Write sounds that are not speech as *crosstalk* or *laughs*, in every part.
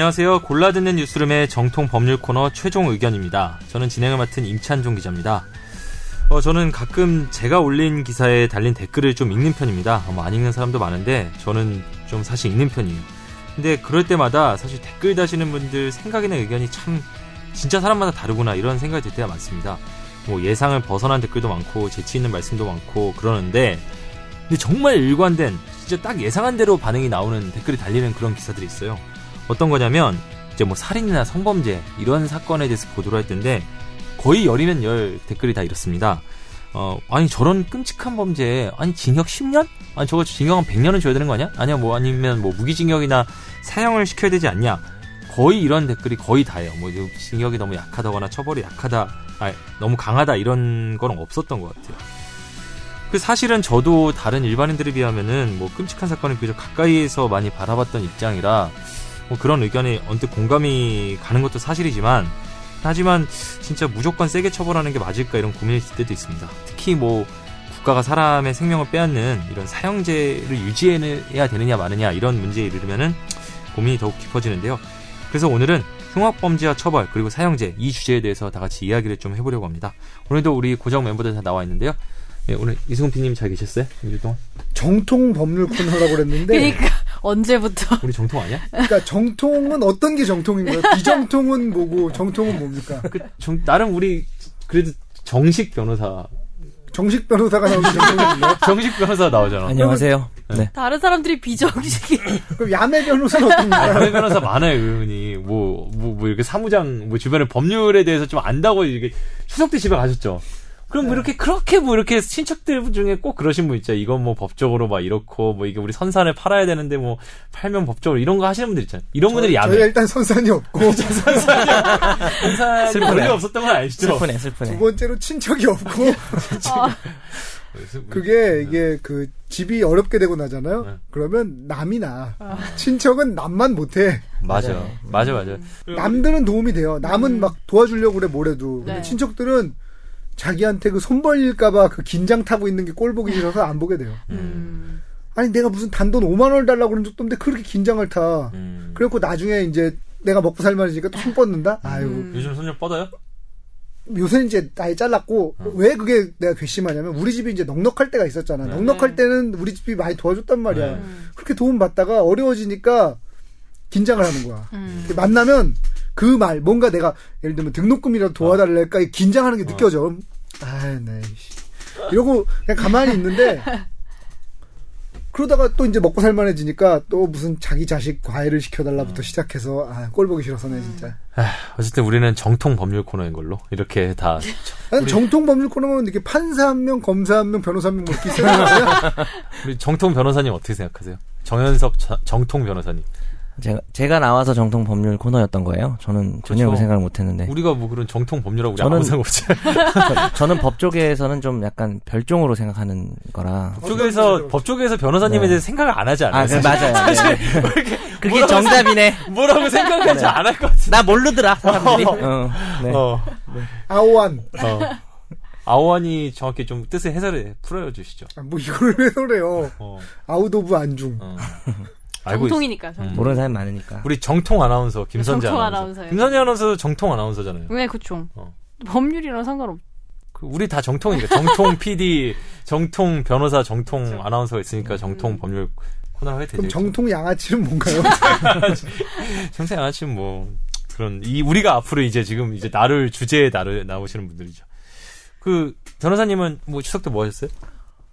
안녕하세요. 골라듣는 뉴스룸의 정통 법률 코너 최종 의견입니다. 저는 진행을 맡은 임찬종 기자입니다. 어, 저는 가끔 제가 올린 기사에 달린 댓글을 좀 읽는 편입니다. 어, 뭐안 읽는 사람도 많은데 저는 좀 사실 읽는 편이에요. 근데 그럴 때마다 사실 댓글 다시는 분들 생각이나 의견이 참 진짜 사람마다 다르구나 이런 생각이 들 때가 많습니다. 뭐 예상을 벗어난 댓글도 많고 재치 있는 말씀도 많고 그러는데 근데 정말 일관된 진짜 딱 예상한 대로 반응이 나오는 댓글이 달리는 그런 기사들이 있어요. 어떤 거냐면 이제 뭐 살인이나 성범죄 이런 사건에 대해서 보도를 할 텐데 거의 열이면 열 댓글이 다 이렇습니다. 어, 아니 저런 끔찍한 범죄 아니 징역 10년? 아니 저거 징역 한 100년은 줘야 되는 거 아니야? 아니야 뭐 아니면 뭐 무기징역이나 사형을 시켜야 되지 않냐? 거의 이런 댓글이 거의 다예요. 뭐 징역이 너무 약하다거나 처벌이 약하다, 아니 너무 강하다 이런 건 없었던 것 같아요. 그 사실은 저도 다른 일반인들에 비하면은 뭐 끔찍한 사건을 비교적 가까이에서 많이 바라봤던 입장이라 뭐 그런 의견에 언뜻 공감이 가는 것도 사실이지만 하지만 진짜 무조건 세게 처벌하는 게 맞을까 이런 고민이 들 때도 있습니다. 특히 뭐 국가가 사람의 생명을 빼앗는 이런 사형제를 유지해야 되느냐 마느냐 이런 문제에 이르면은 고민이 더욱 깊어지는데요. 그래서 오늘은 흉악범죄와 처벌 그리고 사형제 이 주제에 대해서 다 같이 이야기를 좀 해보려고 합니다. 오늘도 우리 고정 멤버들 다 나와 있는데요. 네, 오늘 이승훈 PD님 잘 계셨어요? 일주 동안? 정통 법률 코너라고 그랬는데. 그러니까 언제부터? 우리 정통 아니야? 그러니까 정통은 어떤 게 정통인 거예요? 비정통은 뭐고 정통은 뭡니까? 그 정, 나름 우리 그래도 정식 변호사 정식 변호사가 나오는 정통인가요? *laughs* 정식 변호사 나오잖아. 안녕하세요. 네. 다른 사람들이 비정식이. 그럼 야매 변호사는 어떤가요? 야매 변호사 많아요, 의원이. 뭐, 뭐, 뭐, 이렇게 사무장, 뭐, 주변에 법률에 대해서 좀 안다고 이렇게 추석 때 집에 가셨죠. 그럼 뭐 이렇게 그렇게 뭐 이렇게 친척들 중에 꼭 그러신 분 있죠. 이건 뭐 법적으로 막 이렇고 뭐 이게 우리 선산을 팔아야 되는데 뭐 팔면 법적으로 이런 거 하시는 분들 있잖아요. 이런 분들이 야매. 저희 일단 선산이 없고 *laughs* 선산이 슬프네. 원래 *laughs* 없었던 건 아니시죠? 슬프네, 슬프네. 두 번째로 친척이 없고 *laughs* 어, 그게 이게 그 집이 어렵게 되고 나잖아요. 네. 그러면 남이 나. 친척은 남만 못해. 맞아. 맞아요. 맞아, 맞아. 남들은 도움이 돼요. 남은 막 도와주려고 그래 뭐래도. 근데 네. 친척들은 자기한테 그 손 벌릴까봐 그 긴장 타고 있는 게 꼴 보기 싫어서 안 보게 돼요. 음. 아니 내가 무슨 단돈 5만 원을 달라고 그런 적도 없는데 그렇게 긴장을 타. 음. 그래갖고 나중에 이제 내가 먹고 살만해지니까 또 손 뻗는다? 아유. 음. 요즘 손좀 뻗어요? 요새는 이제 아예 잘랐고, 왜 그게 내가 괘씸하냐면, 우리 집이 이제 넉넉할 때가 있었잖아. 네. 넉넉할 네. 때는 우리 집이 많이 도와줬단 말이야. 네. 음. 그렇게 도움 받다가 어려워지니까 긴장을 하는 거야. 음. 만나면 그 말, 뭔가 내가 예를 들면 등록금이라도 도와달랄까 긴장하는 게 느껴져. 아, 네. 씨. 이러고 그냥 가만히 있는데 *laughs* 그러다가 또 이제 먹고 살만해지니까 또 무슨 자기 자식 과외를 시켜달라부터 시작해서 아, 꼴 보기 싫어서네 진짜. 아, 어쨌든 우리는 정통 법률 코너인 걸로 이렇게 다 *laughs* 아니, 정통 법률 코너면 이렇게 판사 한 명, 검사 한 명, 변호사 한 명, 뭐 이렇게 거야? *laughs* 우리 정통 변호사님 어떻게 생각하세요? 정현석 저- 정통 변호사님. 제가, 제가 나와서 정통 법률 코너였던 거예요. 저는 전혀 그렇죠. 그 생각을 못 했는데. 우리가 뭐 그런 정통 법률하고 저는- 아무 상관 없지. *laughs* 저, 는 법조계에서는 좀 약간 별종으로 생각하는 거라. 법조계에서 법조계에서 변호사님에 네. 대해서 생각을 안 하지 않아요. 아, 그 사실. 맞아요. 네. 그게 뭐라고 정답이네. 뭐라고 생각하지 않을 것 같은데. 나 모르더라, 사람들이. *laughs* 어, 네. 어, 아오한. 어. 아오한이 정확히 좀 뜻의 해설을 풀어 주시죠. 아, 뭐 이걸 왜 그래요? 어, 아웃 오브 안중. *laughs* 어. 알고 있 정통이니까. 정통. 음. 모르는 사람이 많으니까. 우리 정통 아나운서 김선재 정통 아나운서. 아나운서예요. 김선재 아나운서 정통 아나운서잖아요. 왜 그쵸? 어. 법률이랑 상관없. 그 우리 다 정통이니까 정통 PD, 정통 변호사, 정통 아나운서가 있으니까 정통 법률 코너를 하게 되죠. 그럼 정통 양아치는 뭔가요? *laughs* 정생 아나치는 뭐 그런 이 우리가 앞으로 이제 지금 이제 나를 주제에 나를 나오시는 분들이죠. 그 변호사님은 뭐 추석 때 뭐 하셨어요?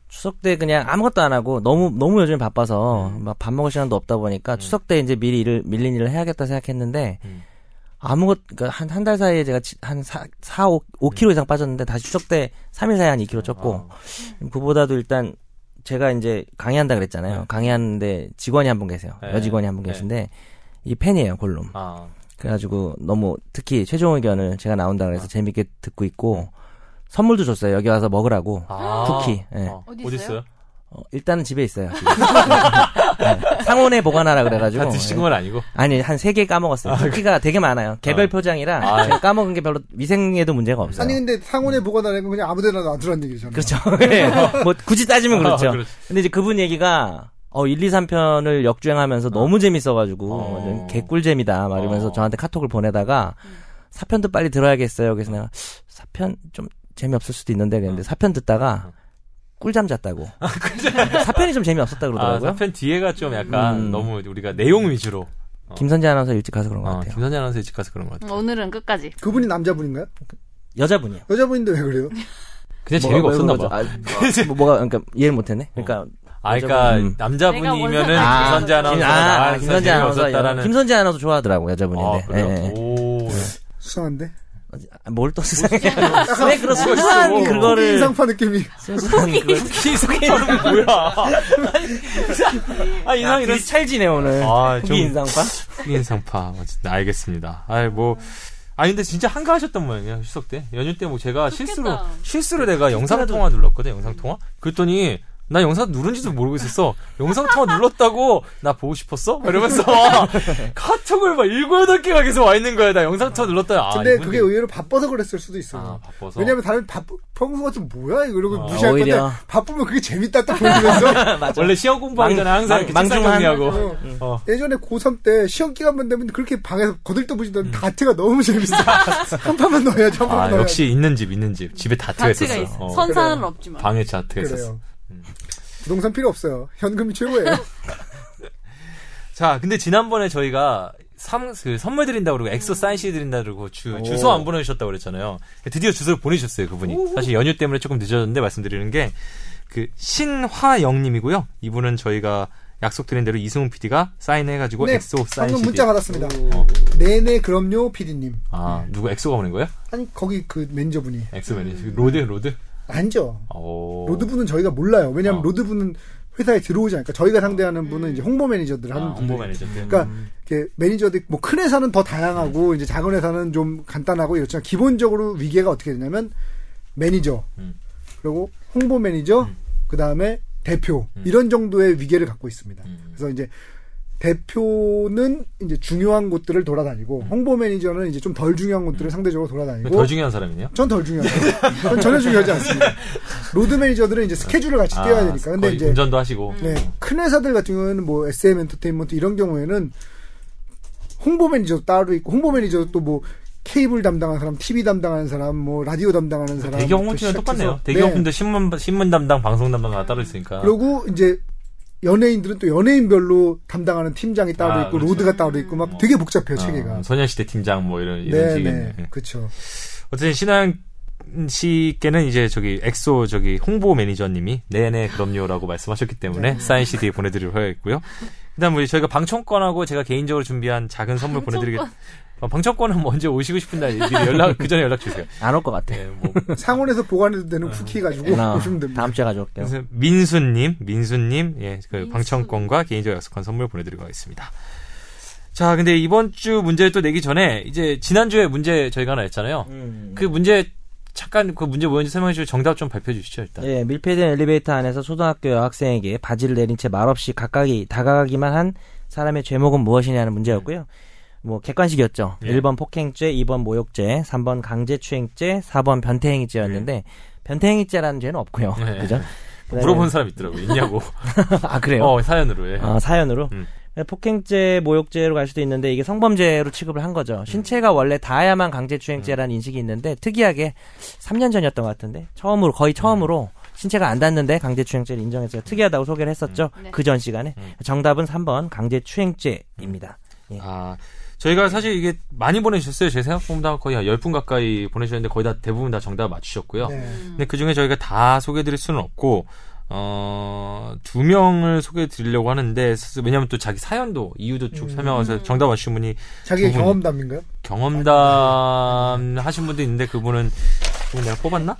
추석 때 그냥 아무것도 안 하고 너무 너무 요즘 바빠서 음. 막밥 먹을 시간도 없다 보니까 추석 때 이제 미리 일을 밀린 일을 해야겠다 생각했는데 음. 아무것 그러니까 한 한 달 사이에 제가 한 4, 4 5, 5kg 이상 빠졌는데 다시 추석 때 3일 사이에 한 2kg 쪘고 아, 그보다도 일단 제가 이제 강의한다 그랬잖아요. 네. 강의하는데 직원이 한 분 계세요. 네. 여직원이 한분 네. 계신데 이 팬이에요, 골룸. 아, 그래가지고 너무 특히 최종 의견을 제가 나온다 그래서 재밌게 듣고 있고 선물도 줬어요. 여기 와서 먹으라고. 아. 쿠키, 예. 어, 어디 있어요? 어, 일단은 집에 있어요. 네, 상온에 보관하라 그래가지고. 다 드신 건 아니고. 아니 한 세 개 까먹었어요. 쿠키가 되게 많아요. 개별 아. 포장이라 아. 제가 까먹은 게 별로 위생에도 문제가 없어요. 아니 근데 상온에 보관하는 건 그냥 아무 데나 놔두라는 얘기잖아요. 그렇죠. 네. *laughs* 뭐 굳이 따지면 그렇죠. 아. 근데 이제 그분 얘기가 어 1, 2, 3편을 역주행하면서 너무 재밌어가지고 어. 완전 개꿀잼이다 막 이러면서 어. 저한테 카톡을 보내다가 4편도 빨리 들어야겠어요. 그래서 내가 4편 좀 재미없을 수도 있는데 그랬는데 4편 듣다가 꿀잠 잤다고. 4편이 좀 재미없었다 아, 그러더라고요. 4편 뒤에가 좀 약간 음. 너무 우리가 내용 위주로. 어. 김선재 아나운서 일찍 가서 그런 것 어, 같아요. 김선재 아나운서 일찍 가서 그런 것 같아요. 오늘은 끝까지. 그분이 남자분인가요? 여자분이요. 여자분인데 왜 그래요? *laughs* 그냥 재미가 없었나 봐. 아, 뭐, 뭐가 그러니까 이해를 못했네. 그러니까 아, 그러니까 여자분. 음. 남자분이면은 내가 김선재 아나운서가 김- 아, 김선재 아나운서. 김선재 아나운서 좋아하더라고 여자분인데. 아, 그래요? 예, 예. 오. 수상한데? 아, 뭘또 수상해? *laughs* 왜 그런? 순수한 뭐. 그거를 인상파 느낌이. 순수한 그걸 키스케이는 뭐야? *laughs* 아, 인상 이런. 찰지네 오늘. 아, 후기 좀- 인상파? 인상파. 어쨌든 알겠습니다. 아이, 뭐. 아니, 근데 진짜 한가하셨던 모양이에요, 추석 때. 연휴 때 뭐 제가 실수로, 실수로 내가 영상 통화 눌렀거든, 영상 통화? 그랬더니, 나 영상 누른지도 모르고 있었어. 영상 통화 눌렀다고, 나 보고 싶었어? 막 이러면서, *laughs* 카톡을 막 일곱, 여덟 개가 계속 와 있는 거야. 나 영상 통화 눌렀다. 아, 근데 이분들- 그게 의외로 바빠서 그랬을 수도 있어요. 아, 바빠서. 왜냐면 다른 바쁘, 평소 같으면 뭐야 이러고 어, 무시할 오히려. 건데 바쁘면 그게 재밌다 딱 보이면서 *laughs* 원래 시험 공부하기 망- 전에 항상 망- 이렇게 정리하고. 어, 어. 예전에 고3 때 시험 기간만 되면 그렇게 방에서 거들떠보시던 다트가 너무 재밌어. *laughs* 한 판만 넣어야지, 한 판만 아, 넣어야지. 역시 있는 집, 있는 집. 집에 다트가 다트가 있었어. 있어. 어. 선사는 그래요. 없지만. 방에 다트가 있었어. 그래요. 부동산 필요 없어요. 현금이 최고예요. *laughs* 자, 근데 지난번에 저희가 삼, 그 선물 드린다고 그러고 엑소 사인 CD 드린다고 그러고 주, 오. 주소 안 보내주셨다고 그랬잖아요. 드디어 주소를 보내주셨어요, 그분이. 사실 연휴 때문에 조금 늦어졌는데 말씀드리는 게, 그, 신화영님이고요. 이분은 저희가 약속드린 대로 이승훈 PD가 사인해가지고 네, 엑소 사인 방금 CD. 문자 받았습니다. 어. 네네 그럼요 PD님. 아, 누구 엑소가 보낸 거예요? 아니 거기 그 매니저분이 엑소 매니저. 로드, 로드? 아니죠. 오. 로드분은 저희가 몰라요. 왜냐하면 어. 로드분은 회사에 들어오지 않으니까 저희가 상대하는 분은 이제 홍보 매니저들 하는 아, 분들. 홍보 매니저인데. 그러니까 이렇게 매니저들 뭐 큰 회사는 더 다양하고 이제 작은 회사는 좀 간단하고 이렇지만 기본적으로 위계가 어떻게 되냐면 매니저 음. 그리고 홍보 매니저 그 다음에 대표 이런 정도의 위계를 갖고 있습니다. 음. 그래서 이제 대표는 이제 중요한 곳들을 돌아다니고 홍보 매니저는 이제 좀 덜 중요한 곳들을 상대적으로 돌아다니고 더 중요한 사람이네요. 전 덜 중요하죠. 전 전혀 중요하지 않습니다. *laughs* 로드 매니저들은 이제 스케줄을 같이 떼야 되니까. 근데 아, 이제 운전도 하시고. 네, 큰 회사들 같은 경우에는 뭐 SM 엔터테인먼트 이런 경우에는 홍보 매니저도 따로 있고 홍보 매니저도 또 뭐 케이블 담당하는 사람, TV 담당하는 사람, 뭐 라디오 담당하는 사람. 대기업 또 홍보팀은 똑같네요. 대기업 네. 분들 신문 신문 담당, 방송 담당 다 따로 있으니까. 그리고 이제 연예인들은 또 연예인별로 담당하는 팀장이 따로 아, 있고 그렇죠. 로드가 따로 있고 막 되게 복잡해요 어, 체계가. 소녀시대 팀장 뭐 이런 이런 네, 식이네. 네, 그렇죠. 어쨌든 신하영 씨께는 이제 저기 엑소 저기 홍보 매니저님이 네네 그럼요라고 말씀하셨기 때문에 네. 사인 CD 보내드리도록 하겠고요. 그다음 우리 저희가 방청권하고 제가 개인적으로 준비한 작은 선물 보내드리겠. 어, 방청권은 뭐 언제 오시고 싶은 날 미리 연락 그 전에 연락 주세요. 안 올 것 같아. 네, 뭐 *laughs* 상온에서 보관해도 되는 쿠키 가지고 나 오시면 됩니다. 다음 주에 가져올게요. 그래서 민수님, 민수님, 예, 그 방청권과 개인적 약속한 선물 보내드리고 가겠습니다. 자, 근데 이번 주 문제를 또 내기 전에 이제 지난 주에 문제 저희가 하나 냈잖아요. 음. 그 문제 잠깐 그 문제 뭐였는지 설명해 주시고 정답 좀 발표해 주시죠 일단. 예, 밀폐된 엘리베이터 안에서 초등학교 여학생에게 바지를 내린 채 말없이 가까이 다가가기만 한 사람의 죄목은 무엇이냐는 문제였고요. 뭐 객관식이었죠. 예. 1번 폭행죄, 2번 모욕죄, 3번 강제추행죄, 4번 변태행위죄였는데 변태행위죄라는 죄는 없고요. 네. 그죠? *laughs* 물어본 사람 있더라고 있냐고. *laughs* 아 그래요? 어 사연으로 예. 아, 사연으로 음. 폭행죄, 모욕죄로 갈 수도 있는데 이게 성범죄로 취급을 한 거죠. 신체가 원래 닿아야만 강제추행죄라는 인식이 있는데 특이하게 3년 전이었던 것 같은데 처음으로 거의 처음으로 신체가 안 닿는데 강제추행죄를 인정했어요. 특이하다고 소개를 했었죠. 네. 그전 시간에 음. 정답은 3번 강제추행죄입니다. 예. 아 저희가 사실 이게 많이 보내주셨어요. 제 생각보다 거의 한 10분 가까이 보내주셨는데 거의 다 대부분 다 정답 맞추셨고요. 네. 근데 그 중에 저희가 다 소개해드릴 수는 없고 어, 두 명을 소개해 드리려고 하는데 왜냐하면 또 자기 사연도 이유도 쭉 설명해서 정답 맞추신 분이 분. 경험담인가요? 경험담 하신 분도 있는데 그분은 그분 내가 뽑았나?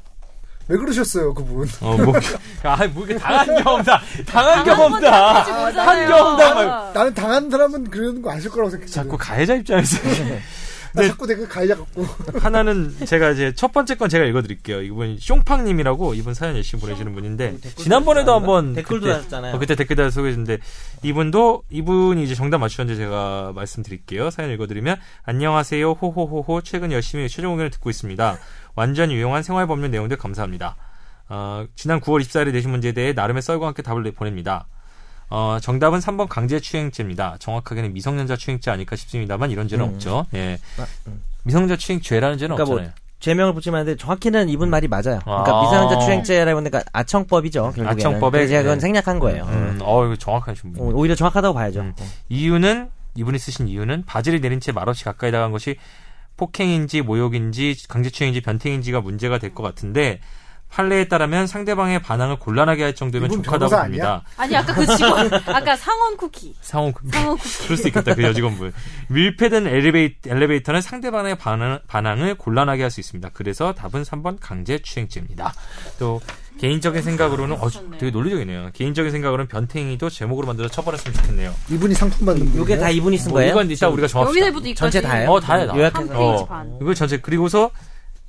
왜 그러셨어요, 그분? 어, 뭐, *laughs* 아, 뭐, 이게 당한 경험담, 당한 경험담, 한 말고. 나는 당한 사람은 그런 거 아실 거라고 생각했어요. 자꾸 가해자 입장에서. 나 네. 자꾸 내가 가야 갖고. *laughs* 하나는 제가 이제 첫 번째 건 제가 읽어드릴게요. 이분 숑팡님이라고 이분 사연 열심히 보내주시는 분인데 지난번에도 한번 댓글도 그때, 달았잖아요. 어, 그때 댓글 달 소개했는데 이분도 이분이 이제 정답 맞추셨는데 제가 말씀드릴게요. 사연 읽어드리면 안녕하세요 호호호호 최근 열심히 최종 의견을 듣고 있습니다. 완전 유용한 생활 법률 내용들 감사합니다. 어, 지난 9월 24일에 내신 문제에 대해 나름의 썰과 함께 답을 보냅니다. 어, 정답은 3번 강제추행죄입니다. 정확하게는 미성년자 추행죄 아닐까 싶습니다만 이런 죄는 음. 없죠. 예. 아, 음. 미성년자 추행죄라는 죄는 그러니까 뭐 없잖아요. 죄명을 붙이면 하는데 정확히는 이분 말이 맞아요. 그러니까 아. 미성년자 추행죄라고 하니까 아청법이죠. 결국에는. 아청법에, 그래서 제가 그건 네. 생략한 거예요. 음, 어, 이거 정확하신 분. 어, 오히려 정확하다고 봐야죠. 음. 이유는 이분이 쓰신 이유는 바지를 내린 채 말없이 가까이 다가간 것이 폭행인지 모욕인지 강제추행인지 변태인지가 문제가 될 것 같은데 판례에 따르면 상대방의 반항을 곤란하게 할 정도면 족하다고 변호사 봅니다. 아니 아까 그 직원 *laughs* 아까 상원 쿠키 상호 상원 쿠키 그럴 수 있겠다 그 여직원분 밀폐된 엘리베이, 엘리베이 터는 상대방의 반항, 반항을 곤란하게 할 수 있습니다. 그래서 답은 3번 강제 추행죄입니다. 또 개인적인 생각으로는 어, 되게 논리적이네요. 개인적인 생각으로는 변태행위도 제목으로 만들어 처벌했으면 좋겠네요. 이분이 상품 받는 분. 요게 다 이분이 쓴 뭐 거예요? 이건 이따 우리가 정합시다. 여기서부터 전체 다예요? 어, 다예요, 다. 요약해서. 어, 반. 이거 전체 그리고서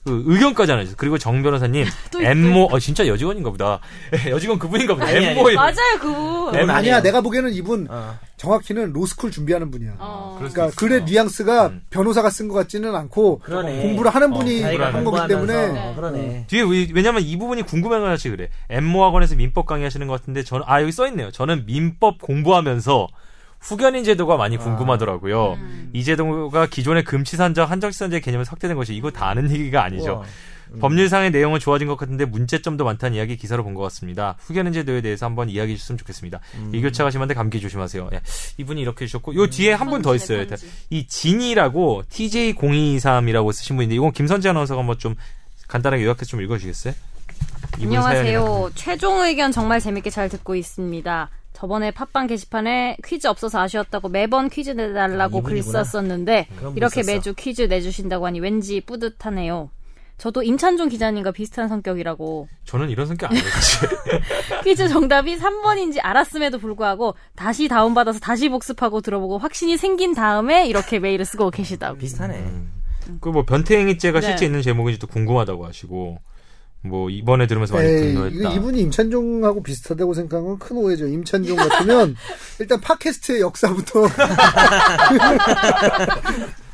그 의견까지 하나 있어요. 그리고 정 변호사님. *laughs* 엠모 어 진짜 여직원인가 보다. *laughs* 여직원 그분인가 보다. 아니, 엠모 맞아요 그분 네, 아니야. 내가 보기에는 이분 어. 정확히는 로스쿨 준비하는 분이야. 어. 그러니까. 글의 뉘앙스가 음. 변호사가 쓴 것 같지는 않고 그러네. 공부를 하는 분이 어, 자기가 그러네. 한 거기 공부하면서. 때문에 어, 그러네. 뒤에 왜- 왜냐면 이 부분이 궁금해가지고 그래. 엠모 학원에서 민법 강의하시는 것 같은데 저는 아 여기 써 있네요. 저는 민법 공부하면서 후견인 제도가 많이 궁금하더라고요. 음. 이 제도가 기존의 금치산적 한정치산적 개념에 삭제된 것이 이거 다 아는 얘기가 아니죠. 우와. 법률상의 내용은 좋아진 것 같은데 문제점도 많다는 이야기 기사로 본 것 같습니다. 후견인 제도에 대해서 한번 이야기해 주셨으면 좋겠습니다. 일교차가 심한데 감기 조심하세요. 예, 이분이 이렇게 해주셨고 요 뒤에 한 분 더 있어요. 편지. 이 진이라고 TJ0223이라고 쓰신 분인데 이건 김선재 아나운서가 한번 좀 간단하게 요약해서 좀 읽어주시겠어요? 이분 안녕하세요. 최종 의견 정말 재밌게 잘 듣고 있습니다. 저번에 팟빵 게시판에 퀴즈 없어서 아쉬웠다고 매번 퀴즈 내달라고 아, 글. 썼었는데 이렇게 있었어. 매주 퀴즈 내주신다고 하니 왠지 뿌듯하네요. 저도 임찬종 기자님과 비슷한 성격이라고 저는 이런 성격 아니에요, 사실. *laughs* 퀴즈 정답이 3번인지 알았음에도 불구하고 다시 다운받아서 다시 복습하고 들어보고 확신이 생긴 다음에 이렇게 메일을 쓰고 계시다고. 비슷하네. 그뭐 변태행위죄가 네. 실제 있는 제목인지도 궁금하다고 하시고 뭐 이번에 들으면서 많이 분노했다. 이분이 임찬종하고 비슷하다고 생각한 건 큰 오해죠. 임찬종 같으면 *laughs* 일단 팟캐스트의 역사부터 *laughs*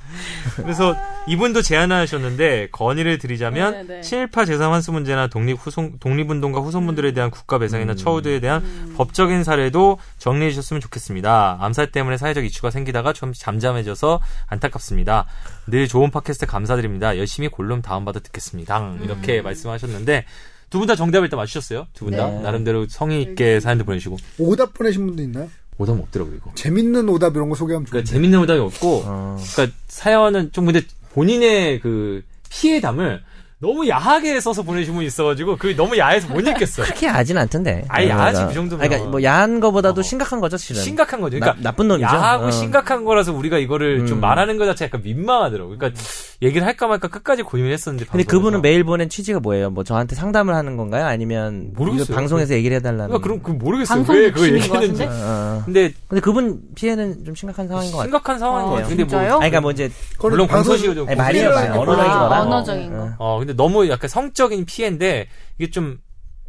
그래서 이분도 제안하셨는데 건의를 드리자면 네, 네. 친일파 재산 환수 문제나 독립 후손 독립운동가 후손분들에 대한 국가 배상이나 처우들에 대한 법적인 사례도 정리해 주셨으면 좋겠습니다. 암살 때문에 사회적 이슈가 생기다가 좀 잠잠해져서 안타깝습니다. 늘 좋은 팟캐스트 감사드립니다. 열심히 골룸 다운받아 듣겠습니다. 이렇게 말씀하셨는데 두분다 정답을 일단 맞추셨어요. 두 분 다 네. 나름대로 성의 있게 사연도 보내시고 오답 보내신 분도 있나요? 오답 없더라고요. 이거. 재밌는 오답 이런 거 소개하면 그러니까 좋은데. 재밌는 오답이 없고 어. 그러니까 사연은 좀 근데 본인의 그 피해담을 너무 야하게 써서 보내신 분이 있어가지고 그게 너무 야해서 못 읽겠어요. 그렇게 야하진 않던데. 아니, 야하지, 그러니까- 그 정도면. 그러니까 뭐 야한 거보다도 어. 심각한 거죠, 실은. 심각한 거죠. 그러니까 나, 나쁜 놈이죠. 야하고 어. 심각한 거라서 우리가 이거를 좀 음. 말하는 거 자체 약간 민망하더라고. 그러니까 얘기를 할까 말까 끝까지 고민을 했었는데. 근데 방송에서. 그분은 메일 보낸 취지가 뭐예요? 뭐 저한테 상담을 하는 건가요? 아니면 모르겠어요. 방송에서 얘기를 해달라는? 그러니까 그럼 그 모르겠어요. 방송 왜 그걸 얘기했는지. 어, 어. 근데 근데 그분 피해는 좀 심각한 상황인 것 같아요. 심각한 상황인 아, 것 같아요. 근데 뭐 진짜요? 아니, 그러니까 뭐 이제 물론 방송- 공소시효 좀 말이에요, 말. 공소시효 언어적인 아, 거라. 언어적인 거. 어, 근데 너무 약간 성적인 피해인데, 이게 좀,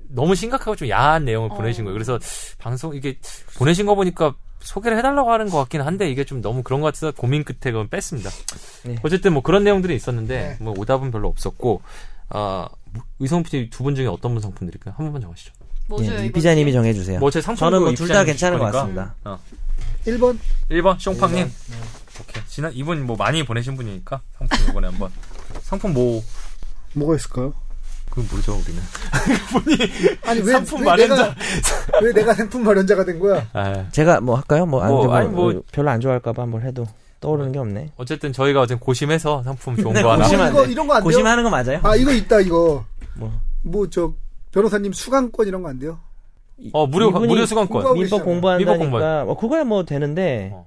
너무 심각하고 좀 야한 내용을 어. 보내신 거예요. 그래서 방송, 이게, 보내신 거 보니까 소개를 해달라고 하는 것 같긴 한데, 이게 좀 너무 그런 것 같아서 고민 끝에 그건 뺐습니다. 네. 어쨌든 뭐 그런 내용들이 있었는데, 네. 뭐 오답은 별로 없었고, 아, 의성 PD 두 분 중에 어떤 분 상품 드릴까요? 한 번만 정하시죠. 뭐 예, 이 이거? 피자님이 정해주세요. 뭐 제 상품 저는 뭐 둘 다 괜찮은 것 같습니다. 어. 1번 1번, 숑팡님. 오케이. 지난, 이분 뭐 많이 보내신 분이니까, 상품 이번에 한번. 상품 뭐, 뭐가 있을까요? 그건 모르죠, 우리는. *laughs* 아니 왜, 상품 왜 마련자. 내가 *laughs* 왜 내가 상품 마련자가 된 거야? 아, 제가 뭐 할까요? 뭐, 안, 뭐, 뭐, 아니, 뭐- 별로 안 좋아할까봐 한번 해도 떠오르는 게 없네. 어쨌든 저희가 어쨌든 고심해서 상품 좋은 네, 거 하나. 고심- 고심하면 이거 돼. 이런 거 안 돼요? 고심하는 거 맞아요? 아 이거 있다 이거 뭐. 뭐저 변호사님 수강권 이런 거 안 돼요? 어 무료 무료 수강권. 민법. 공부한다니까 민법 공부할. 어, 그거야 뭐 되는데 어.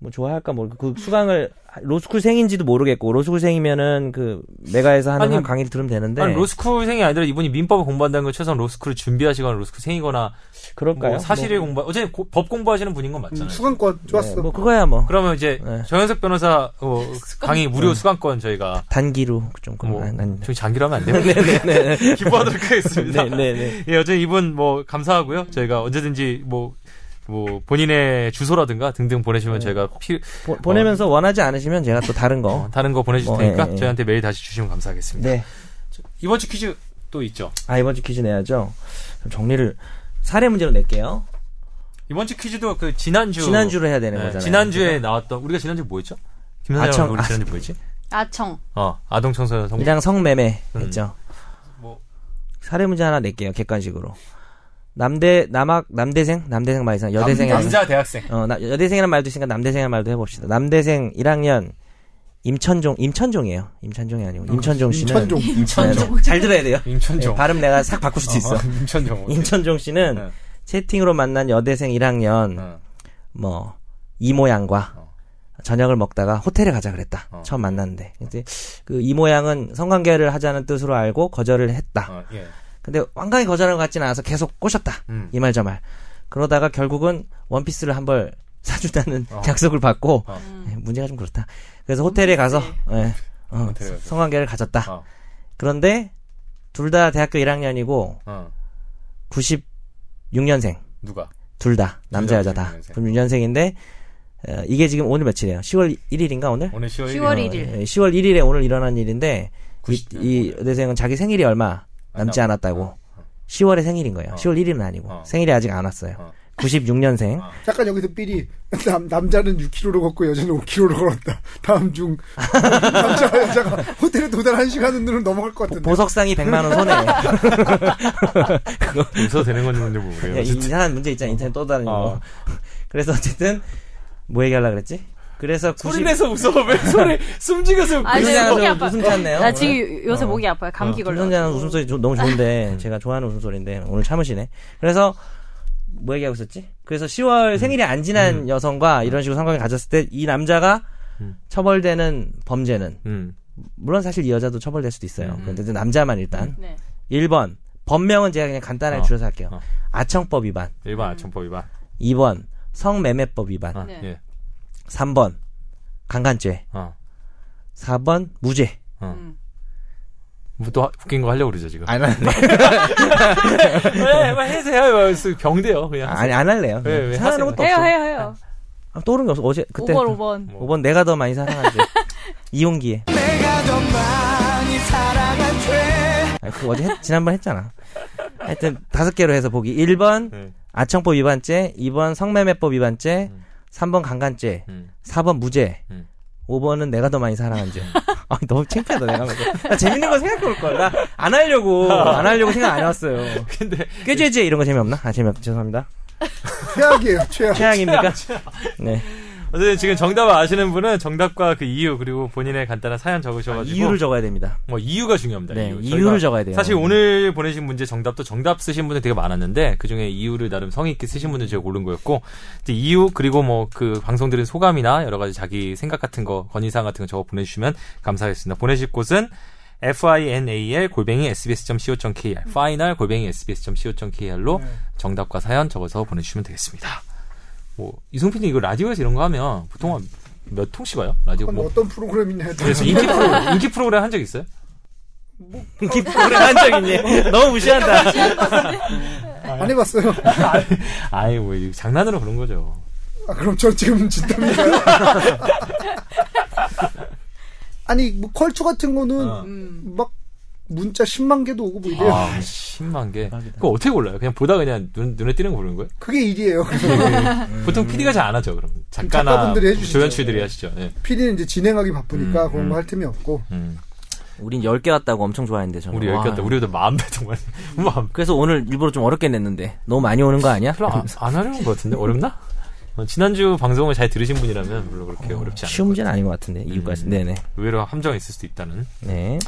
뭐 좋아할까 모르고 그 수강을 로스쿨생인지도 모르겠고 로스쿨생이면은 그 메가에서 하는 아니, 한 강의를 들으면 되는데 아니, 로스쿨생이 아니라 이분이 민법을 공부한다는 건 최소한 로스쿨을 준비하시거나 로스쿨생이거나 그럴까요? 뭐 사실을 공부 어제 법 공부하시는 분인 건 음, 맞잖아요. 수강권 뭐, 좋았어. 네, 뭐 그거야 뭐 그러면 이제 네. 정현석 변호사 어, 강의 무료 네. 수강권 저희가 단기로 좀 뭐 저희 장기로 하면 안 *laughs* 돼요? 네네네. *laughs* 기부하도록 하겠습니다. 네네네. 예, 어제 이분 뭐 감사하고요. 저희가 언제든지 뭐, 뭐 본인의 주소라든가 등등 보내시면 네. 저희가 피, 보, 보내면서 원하지 않으시면 제가 또 다른 거. 어, 다른 거 보내주실 뭐, 테니까 예, 예. 저희한테 메일 다시 주시면 감사하겠습니다. 네. 이번 주 퀴즈 또 있죠. 아 이번 주 퀴즈 내야죠. 좀 정리를 사례 문제로 낼게요. 이번 주 퀴즈도 그 지난주 지난주로 해야 되는 네, 거잖아요. 지난주에 나왔던 우리가 지난주 뭐였죠? 김선재 우리 아, 지난주 뭐였지? 아청. 어 아동 청소년 성 그냥 성매매 음. 했죠. 뭐 사례 문제 하나 낼게요. 객관식으로. 남대 남학 남대생 남대생 말이잖아. 여대생 남자 대학생 어 나, 여대생이라는 말도 있으니까 남대생이라는 말도 해봅시다. 남대생 1학년 임천종 임천종이에요. 임천종이 아니고 임천종 씨는 임천종. 임천종 네, 잘 들어야 돼요. 임천종 네, 발음 내가 싹 바꿀 수도 있어. 어, 임천종 *laughs* 임천종 씨는 네. 채팅으로 만난 여대생 1학년 어. 뭐 이모양과 어. 저녁을 먹다가 호텔에 가자 그랬다. 어. 처음 만났는데 이제 그 이모양은 성관계를 하자는 뜻으로 알고 거절을 했다. 어, 예. 근데 완강히 거절한 것 같지는 않아서 계속 꼬셨다. 음. 이말 저 말. 그러다가 결국은 원피스를 한 벌 사준다는 어. 약속을 받고 어. 예, 문제가 좀 그렇다. 그래서 호텔에 가서 예, 어. 성관계를 가졌다. 어. 그런데 둘 다 대학교 1학년이고 어. 96년생. 누가 둘 다 남자 여자 다 96년생. 96년생인데 어, 이게 지금 오늘 며칠이에요? 10월 1일인가 오늘? 오늘 10월 10월 1일 1일. 10월 1일 에 오늘 일어난 일인데 이, 90이 여대생은 자기 생일이 얼마 남지 안 않았다고 어, 어. 10월에 생일인 거예요. 어. 10월 1일은 아니고 어. 생일이 아직 안 왔어요. 어. 96년생. 잠깐 여기서 삘이 남, 남자는 6km로 걷고 여자는 5km로 걸었다. 다음 중 남자와 여자가 호텔에 도달 1시간으로 넘어갈 것 같은데. 보석상이 100만 원 손해. 웃어도 되는 건지 뭔지 모르겠어요. 이상한 문제 있잖아. 인터넷 떠다니는 어. 거. 그래서 어쨌든 뭐 얘기하려고 그랬지? 그래서 90... 소리 내서 웃어 왜 소리 숨죽여서 아, 목이 아파. 웃음 찾네요. 나 지금 요- 요새 목이 아파요. 감기 걸려. 김선재는 웃음소리 좀 너무 좋은데 제가 좋아하는 웃음소리인데 오늘 참으시네. 그래서 뭐 얘기하고 있었지? 그래서 10월 생일이 안 지난 여성과 이런 식으로 상관을 가졌을 때 이 남자가 음. 처벌되는 범죄는 음. 물론 사실 이 여자도 처벌될 수도 있어요. 음. 그런데 남자만 일단 네. 1번 법명은 제가 그냥 간단하게 어. 줄여서 할게요. 어. 아청법 위반. 일반 아청법 위반. 2번 성매매법 위반. 아, 네. 예. 3번 강간죄. 어. 4번 무죄. 어. 음. 뭐또 하- 웃긴 거 하려고 그러죠 지금. 안 할래. *laughs* 왜, 왜 해세요? 병돼요 그냥. 아니 안 할래요. 왜, 왜 사는? 것도 해요, 없어. 해요, 해요. 아, 떠오른 게 없어. 어제 그때 5번, 5번. 뭐. 5번 내가 더 많이 사랑하지. *laughs* 이용기에. 아, 그 어제 했- 지난번 했잖아. 하여튼 다섯 개로 해서 보기. 1번 네. 아청법 위반죄, 2번 성매매법 위반죄, 음. 3번 강간죄, 음. 4번 무죄, 음. 5번은 내가 더 많이 사랑한 죄. 아, 너무 창피하다, 내가. 나 재밌는 거 생각해 올 걸. 나 안 하려고, 안 하려고 생각 안 해왔어요. 근데 꾀죄죄 이런 거 재미없나? 아, 재미없, 죄송합니다. 최악이에요, 최악. 최악입니까? 네. 어쨌든 지금 정답을 아시는 분은 정답과 그 이유 그리고 본인의 간단한 사연 아, 적으셔가지고 이유를 적어야 됩니다. 뭐 이유가 중요합니다. 네, 이유. 이유를 저희가 적어야 돼요. 사실 오늘 보내신 문제 정답도 정답 쓰신 분들 되게 많았는데 그 중에 이유를 나름 성의 있게 쓰신 분들 제가 고른 거였고 이제 이유 그리고 뭐 그 방송 들은 소감이나 여러 가지 자기 생각 같은 거 건의사항 같은 거 적어 보내주시면 감사하겠습니다. 보내실 곳은 final 골뱅이 sbs.co.kr final 골뱅이 sbs.co.kr로 네. 정답과 사연 적어서 보내주시면 되겠습니다. 뭐 이송PD 이거 라디오에서 이런 거 하면 보통 한 몇 통씩 와요? 라디오 뭐 어떤 프로그램이냐 해 그래서 인기 프로 인기 프로그램 한 적 있어요? 기쁘게 한적 있니? 너무 무시한다. 안 해봤어요. *laughs* 아이 뭐 이거 장난으로 그런 거죠. 아, 그럼 저 지금 진담인가요? *laughs* 아니, 뭐, 컬투 같은 거는 어. 음. 막 문자 10만 개도 오고 뭐 이래요. 아, 10만 개. 그거 어떻게 골라요? 그냥 보다 그냥 눈, 눈에 띄는 거 고르는 거예요? 그게 일이에요. 그래서 *laughs* *laughs* 보통 PD가 잘 안 하죠, 그럼. 작가나 작가분들이 해주시죠. 조연출들이 하시죠. 예. PD는 이제 진행하기 바쁘니까 음, 그런 음. 거할 틈이 없고. 음. 우린 10개 왔다고 엄청 좋아했는데, 저는. 우리 와. 여기 갔다. 우리보다 마음 배 정말. *laughs* 마음. 그래서 오늘 일부러 좀 어렵게 냈는데. 너무 많이 오는 거 아니야? 별로 안, 안 하려는 것 같은데? 어렵나? 어, 지난주 방송을 잘 들으신 분이라면 별로 그렇게 어 렵지 않아요. 쉬운 문제는 아닌 것 같은데, 이유까지. 음. 네네. 의외로 함정이 있을 수도 있다는. 네.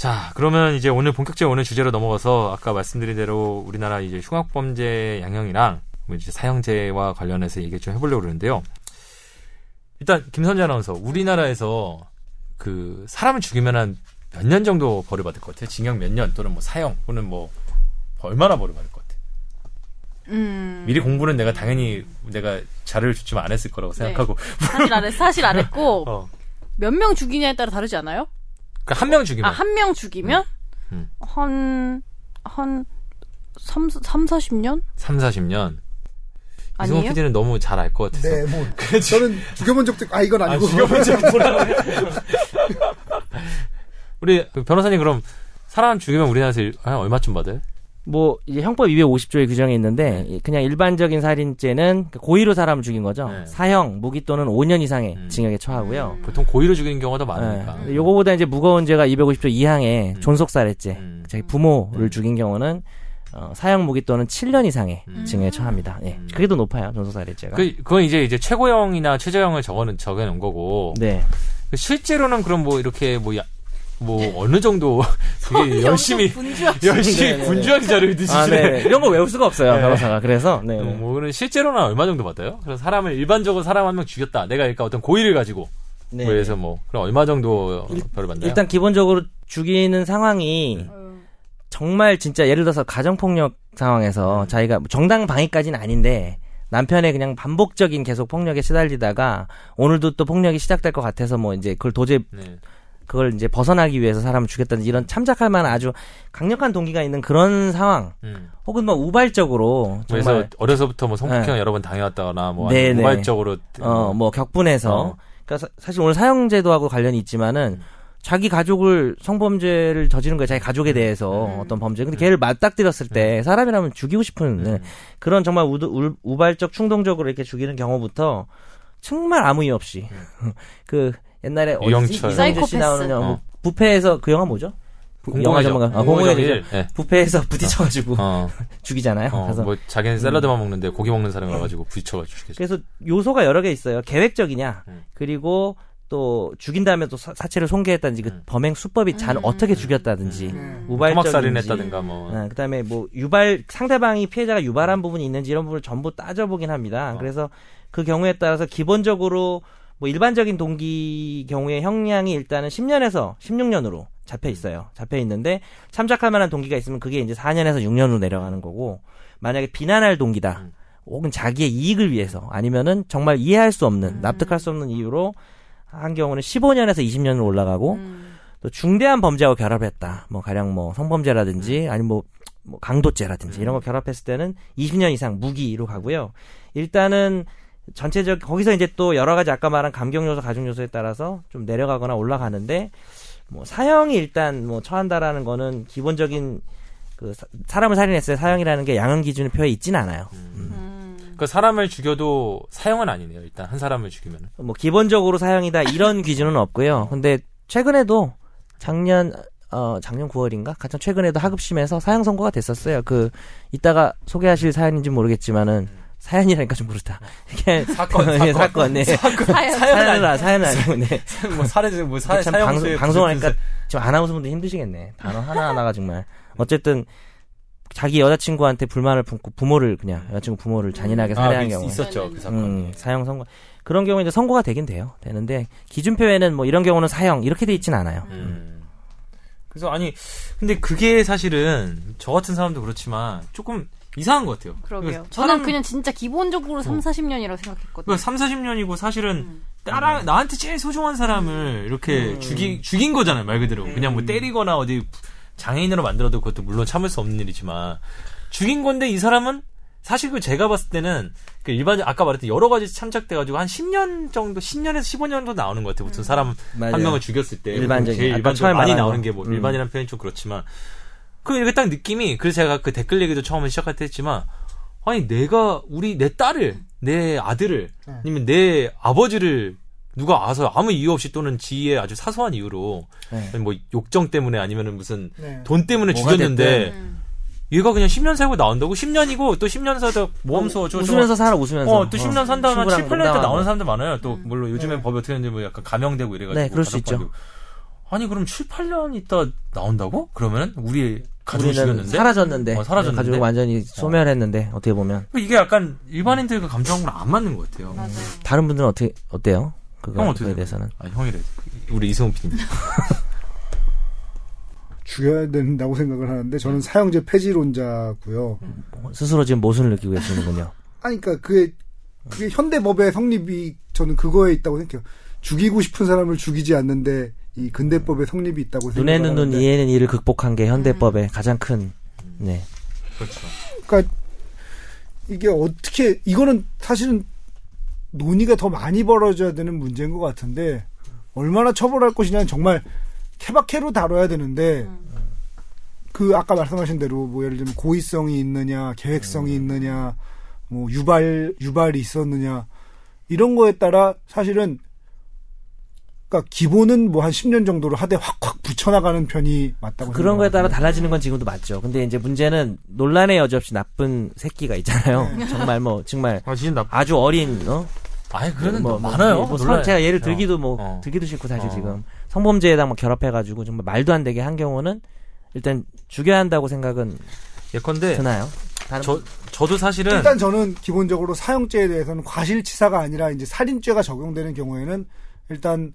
자, 그러면 이제 오늘 본격적으로 오늘 주제로 넘어가서 아까 말씀드린 대로 우리나라 이제 흉악범죄 양형이랑 뭐 이제 사형제와 관련해서 얘기 좀 해보려고 그러는데요. 일단 김선재 아나운서 우리나라에서 그 사람을 죽이면 한 몇 년 정도 벌을 받을 것 같아요? 징역 몇 년 또는 뭐 사형 또는 뭐 얼마나 벌을 받을 것 같아요? 음. 미리 공부는 내가 당연히 내가 자료를 주지만 안 했을 거라고 생각하고 사실 안 했, 사실 안 했고 *laughs* 어. 몇명 죽이냐에 따라 다르지 않아요? 그러니까 한 명 죽이면 아, 한 명 죽이면 음. 한, 한, 3, 3, 40년? 3, 40년 이승호 아니에요? PD는 너무 잘 알 것 같아서 네, 뭐 *laughs* 저는 죽여본 적도 아 이건 아니고. *laughs* 우리 그 변호사님 그럼 사람 죽이면 우리나라에서 얼마쯤 받아요? 뭐 이제 형법 250조의 규정이 있는데 이- 그냥 일반적인 살인죄는 고의로 사람을 죽인 거죠. 네. 사형, 무기 또는 5년 이상의 음. 징역에 처하고요. 보통 고의로 죽이는 경우가 더 많으니까. 네. 요거보다 이제 무거운 죄가 250조 이항의 음. 존속살해죄, 음. 자기 부모를 음. 죽인 경우는 어, 사형 무기 또는 7년 이상의 음. 징역에 처합니다. 예. 음. 그게 더 높아요, 존속살해죄가. 그 그건 이제 이제 최고형이나 최저형을 적어는 적어놓은 거고. 네. 그 실제로는 그럼 뭐 이렇게 뭐, 야, 뭐 어느 정도 되게 열심히. 열심히 네, 네, 네. 분주한 자료를 드시죠. 아, 네. 이런 거 외울 수가 없어요, 네. 변호사가. 그래서 네. 네. 뭐 실제로는 얼마 정도 받아요? 그래서 사람을 일반적으로 사람 한 명 죽였다. 내가 그러니까 어떤 고의를 가지고 네. 그래서 뭐 그럼 얼마 정도 별을 받나요? 일단 기본적으로 죽이는 상황이 음. 정말 진짜 예를 들어서 가정폭력 상황에서 자기가 정당 방위까지는 아닌데 남편의 그냥 반복적인 계속 폭력에 시달리다가 오늘도 또 폭력이 시작될 것 같아서 뭐 이제 그걸 도저히 네. 그걸 이제 벗어나기 위해서 사람을 죽였다든지 이런 참작할 만한 아주 강력한 동기가 있는 그런 상황 음. 혹은 뭐 우발적으로 그래서 정말 어려서부터 뭐 성폭행 네. 여러 번 당해왔다거나 뭐 네, 아니면 네. 우발적으로 어 뭐 격분해서 어. 그러니까 사- 사실 오늘 사형제도하고 관련이 있지만은 음. 자기 가족을 성범죄를 저지른 거예요. 자기 가족에 대해서 음. 어떤 범죄. 근데 걔를 맞닥뜨렸을 때 사람이라면 죽이고 싶은 네. 음. 그런 정말 우드, 울- 우발적 충동적으로 이렇게 죽이는 경우부터 정말 아무 이유 없이 *laughs* 그 옛날에 어디지? 유영철. 이성재 씨. 나오는 영화 어. 뭐 부패에서 그 영화 뭐죠? 영화 전문가. 아, 공공의. 네. 부패에서 부딪혀가지고 어, *laughs* 죽이잖아요. 어, 그래서 뭐 자기는 샐러드만 먹는데 고기 먹는 사람이 와가지고 부딪혀가지고 죽겠죠. 그래서 요소가 여러 개 있어요. 계획적이냐, 음. 그리고 또 죽인 다음에 또 사체를 손괴했다든지 그 음. 범행 수법이 잘 음. 어떻게 죽였다든지 음. 우발적인지 토막살인했다든가 뭐. 어, 그다음에 뭐 유발 상대방이 피해자가 유발한 부분이 있는지 이런 부분을 전부 따져보긴 합니다. 어. 그래서 그 경우에 따라서 기본적으로 뭐 일반적인 동기 경우에 형량이 일단은 10년에서 16년으로 잡혀 있어요. 잡혀 있는데 참작할 만한 동기가 있으면 그게 이제 4년에서 6년으로 내려가는 거고 만약에 비난할 동기다. 음. 혹은 자기의 이익을 위해서 아니면은 정말 이해할 수 없는 음. 납득할 수 없는 이유로 한 경우는 15년에서 20년으로 올라가고 음. 또 중대한 범죄하고 결합했다. 뭐 가령 뭐 성범죄라든지 아니면 뭐, 뭐 강도죄라든지 이런 거 결합했을 때는 20년 이상 무기로 가고요. 일단은 전체적 거기서 이제 또 여러 가지 아까 말한 감경 요소, 가중 요소에 따라서 좀 내려가거나 올라가는데 뭐 사형이 일단 뭐 처한다라는 거는 기본적인 그 사- 사람을 살인했을 때 사형이라는 게 양형 기준에 표에 있지는 않아요. 음. 그 사람을 죽여도 사형은 아니네요. 일단 한 사람을 죽이면. 뭐 기본적으로 사형이다 이런 *laughs* 기준은 없고요. 근데 최근에도 작년 어 작년 9월인가 가장 최근에도 하급심에서 사형 선고가 됐었어요. 그 이따가 소개하실 사연인지 모르겠지만은 사연이라니까 좀 그렇다. 이게 *laughs* 사건, 예, 사건, 네. 사연. 사연은 아, 사연은 아니고 네. 뭐 살해 뭐 사, 참 방송 방송하니까 지금 아나운서분들 힘드시겠네. 단어 하나 하나가 정말 어쨌든 자기 여자친구한테 불만을 품고 부모를 그냥 여자친구 부모를 잔인하게 살해한 아, 경우. 있었죠 그 사건. 음, 사형 선고. 그런 경우에 이제 선고가 되긴 돼요. 되는데 기준표에는 뭐 이런 경우는 사형 이렇게 돼 있진 않아요. 음. 그래서 아니 근데 그게 사실은 저 같은 사람도 그렇지만 조금 이상한 것 같아요. 그러게요. 그러니까 저는 사람- 그냥 진짜 기본적으로 3, 40년이라고 생각했거든요. 그러니까 3, 40년이고 사실은 음. 따라 나한테 제일 소중한 사람을 이렇게 죽이 죽인 거잖아요 말 그대로 그냥 뭐 때리거나 어디 장애인으로 만들어도 그것도 물론 참을 수 없는 일이지만 죽인 건데 이 사람은 사실 그 제가 봤을 때는 그 일반 아까 말했던 여러 가지 참작돼 가지고 한 10년 정도 10년에서 15년 정도 나오는 것 같아요 보통 사람 맞아요. 한 명을 죽였을 때 일반적인, 제일 일반적으로 많이 나오는 거. 게뭐 음. 일반이라는 표현이 좀 그렇지만 그 이렇게 딱 느낌이 그래서 제가 그 댓글 얘기도 처음에 시작할 때 했지만 아니 내가 우리 내 딸을 내 아들을 아니면 내 아버지를 누가 와서 아무 이유 없이 또는 지의 아주 사소한 이유로 네. 뭐 욕정 때문에 아니면은 무슨 네. 돈 때문에 죽였는데 음. 얘가 그냥 10년 살고 나온다고 10년이고 또 10년 살다 모험소 저 웃으면서 살아 웃으면서. 어, 또 10년 산 다음에 친구랑 7, 8년 때. 나오는 사람들 많아요. 또, 물론 요즘엔 법이 어떻게 되는지 뭐 약간 감형되고 이래가지고. 네, 그럴 수. 있죠. 아니, 그럼 7, 8년 있다 나온다고? 그러면은 우리 우리는 죽였는데? 사라졌는데, 어, 사라졌는데? 가족 완전히 소멸했는데 어 떻게 보면 이게 약간 일반인들과 감정하고는 안 맞는 것 같아요. 맞아요. 다른 분들은 어떻게 어때요? 그거 형 어떻게? 대해서는. 아, 형이래. 우리 이승훈 PD님. *laughs* 죽여야 된다고 생각을 하는데 저는 사형제 폐지론자고요. 스스로 지금 모순을 느끼고 계시는군요. *laughs* 아니, 그니까 그게, 그게 현대법의 성립이 저는 그거에 있다고 생각해요. 죽이고 싶은 사람을 죽이지 않는데 이 근대법의 성립이 있다고 눈에는 눈, 이에는 이를 극복한 게 현대법의 가장 큰, 네. 그렇죠. 그러니까 이게 어떻게 이거는 사실은 논의가 더 많이 벌어져야 되는 문제인 것 같은데 얼마나 처벌할 것이냐는 정말 케바케로 다뤄야 되는데 그 아까 말씀하신 대로 뭐 예를 들면 고의성이 있느냐 계획성이 있느냐 뭐 유발 유발이 있었느냐 이런 거에 따라 사실은 그러니까 기본은 뭐 한 10년 정도로 하되 확확 붙여나가는 편이 맞다고 그런 거에 따라. 달라지는 건 지금도 맞죠. 근데 이제 문제는 논란의 여지 없이 나쁜 새끼가 있잖아요. 네. 정말 뭐, 정말 아. 아주 어린, 어? 아니, 그래는 뭐, 뭐, 뭐, 많아요. 뭐. 서- 제가 예를 어. 들기도 뭐 어. 들기도 싫고 사실 어. 지금 성범죄에다 뭐 결합해가지고 정말 말도 안 되게 한 경우는 일단 죽여야 한다고 생각은 예컨대 드나요? 저 저도 사실은 일단 저는 기본적으로 사형죄에 대해서는 과실치사가 아니라 이제 살인죄가 적용되는 경우에는 일단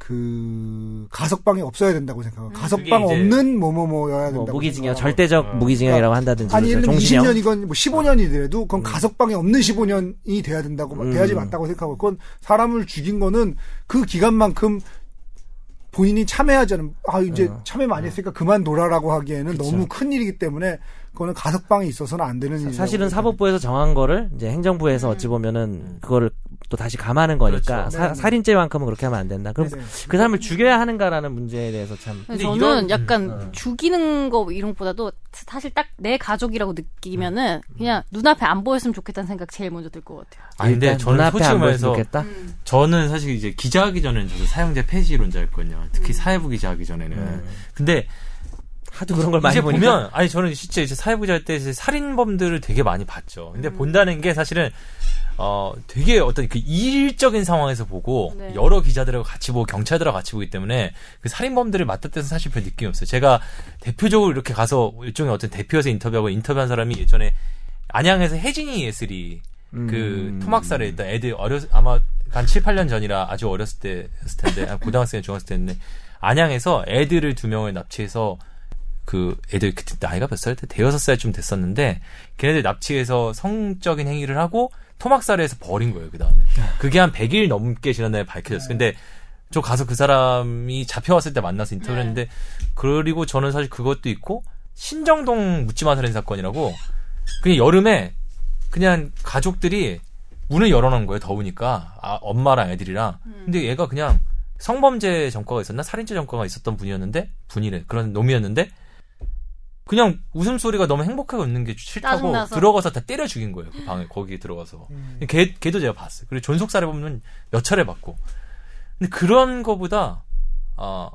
그 가석방이 없어야 된다고 생각해요. 가석방 그게 이제 없는 뭐뭐뭐여야 된다고. 뭐 무기징역, 생각하고. 절대적 어. 무기징역이라고 한다든지 아니 예를 들면 종신형. 20년이건 뭐 15년이더라도 그건 가석방이 없는 15년이 돼야 된다고 음. 돼야지 맞다고 생각하고 그건 사람을 죽인 거는 그 기간만큼 본인이 참여하지 않은 아 이제 어. 참여 많이 했으니까 그만 둬라라고 하기에는 그쵸. 너무 큰 일이기 때문에 그거는 가석방이 있어서는 안 되는 일이라고 사실은. 사법부에서 정한 거를 이제 행정부에서 어찌 보면은 그거를 또 다시 감하는 거니까 그렇죠. 사- 네네. 살인죄만큼은 그렇게 하면 안 된다. 그럼 네네. 그 사람을 죽여야 하는가라는 문제에 대해서 참 근데 저는 이런- 약간 음, 어. 죽이는 거 이런 것보다도 사실 딱 내 가족이라고 느끼면은 그냥 눈앞에 안 보였으면 좋겠다는 생각 제일 먼저 들 것 같아요. 아니 근데 저는 솔직히 안 보였으면 말해서 좋겠다. 저는 사실 이제 기자하기 전에는 저도 사형제 폐지론자였거든요. 특히 사회부 기자하기 전에는. 음. 근데 하도 그런 걸 많이 이제 보니까 보면 아니 저는 진짜 이제 사회부 기자 때 이제 살인범들을 되게 많이 봤죠. 근데 본다는 게 사실은 어 되게 어떤 그 일적인 상황에서 보고 네. 여러 기자들하고 같이 보고 경찰들하고 같이 보기 때문에 그 살인범들을 맡았을 때 사실 별 느낌이 없어요. 제가 대표적으로 이렇게 가서 일종의 어떤 대표에서 인터뷰하고 인터뷰한 사람이 예전에 안양에서 혜진이 예슬이 그 음. 토막살에 있던 애들 어렸 아마 한 7, 8년 전이라 아주 어렸을 때였을 텐데 한 고등학생 중학생 때였는데 안양에서 애들을 두 명을 납치해서 그 애들 그때 나이가 몇 살 때? 대여섯 살쯤 됐었는데 걔네들 납치해서 성적인 행위를 하고 토막살해서 버린 거예요 그 다음에. 그게 한 100일 넘게 지난 다음에 밝혀졌어요. 근데 저 가서 그 사람이 잡혀왔을 때 만나서 인터뷰를 했는데 그리고 저는 사실 그것도 있고 신정동 묻지마 살인 사건이라고 그냥 여름에 그냥 가족들이 문을 열어놓은 거예요 더우니까. 아, 엄마랑 애들이랑. 근데 얘가 그냥 성범죄 전과가 있었나? 살인죄 전과가 있었던 분이었는데 분이래. 그런 놈이었는데 그냥 웃음소리가 너무 행복하게 웃는 게 싫다고 짜증나서. 들어가서 다 때려 죽인 거예요 그 방에 거기에 들어가서 음. 걔 걔도 제가 봤어요 그리고 존속살해 보면 몇 차례 봤고 근데 그런 거보다 아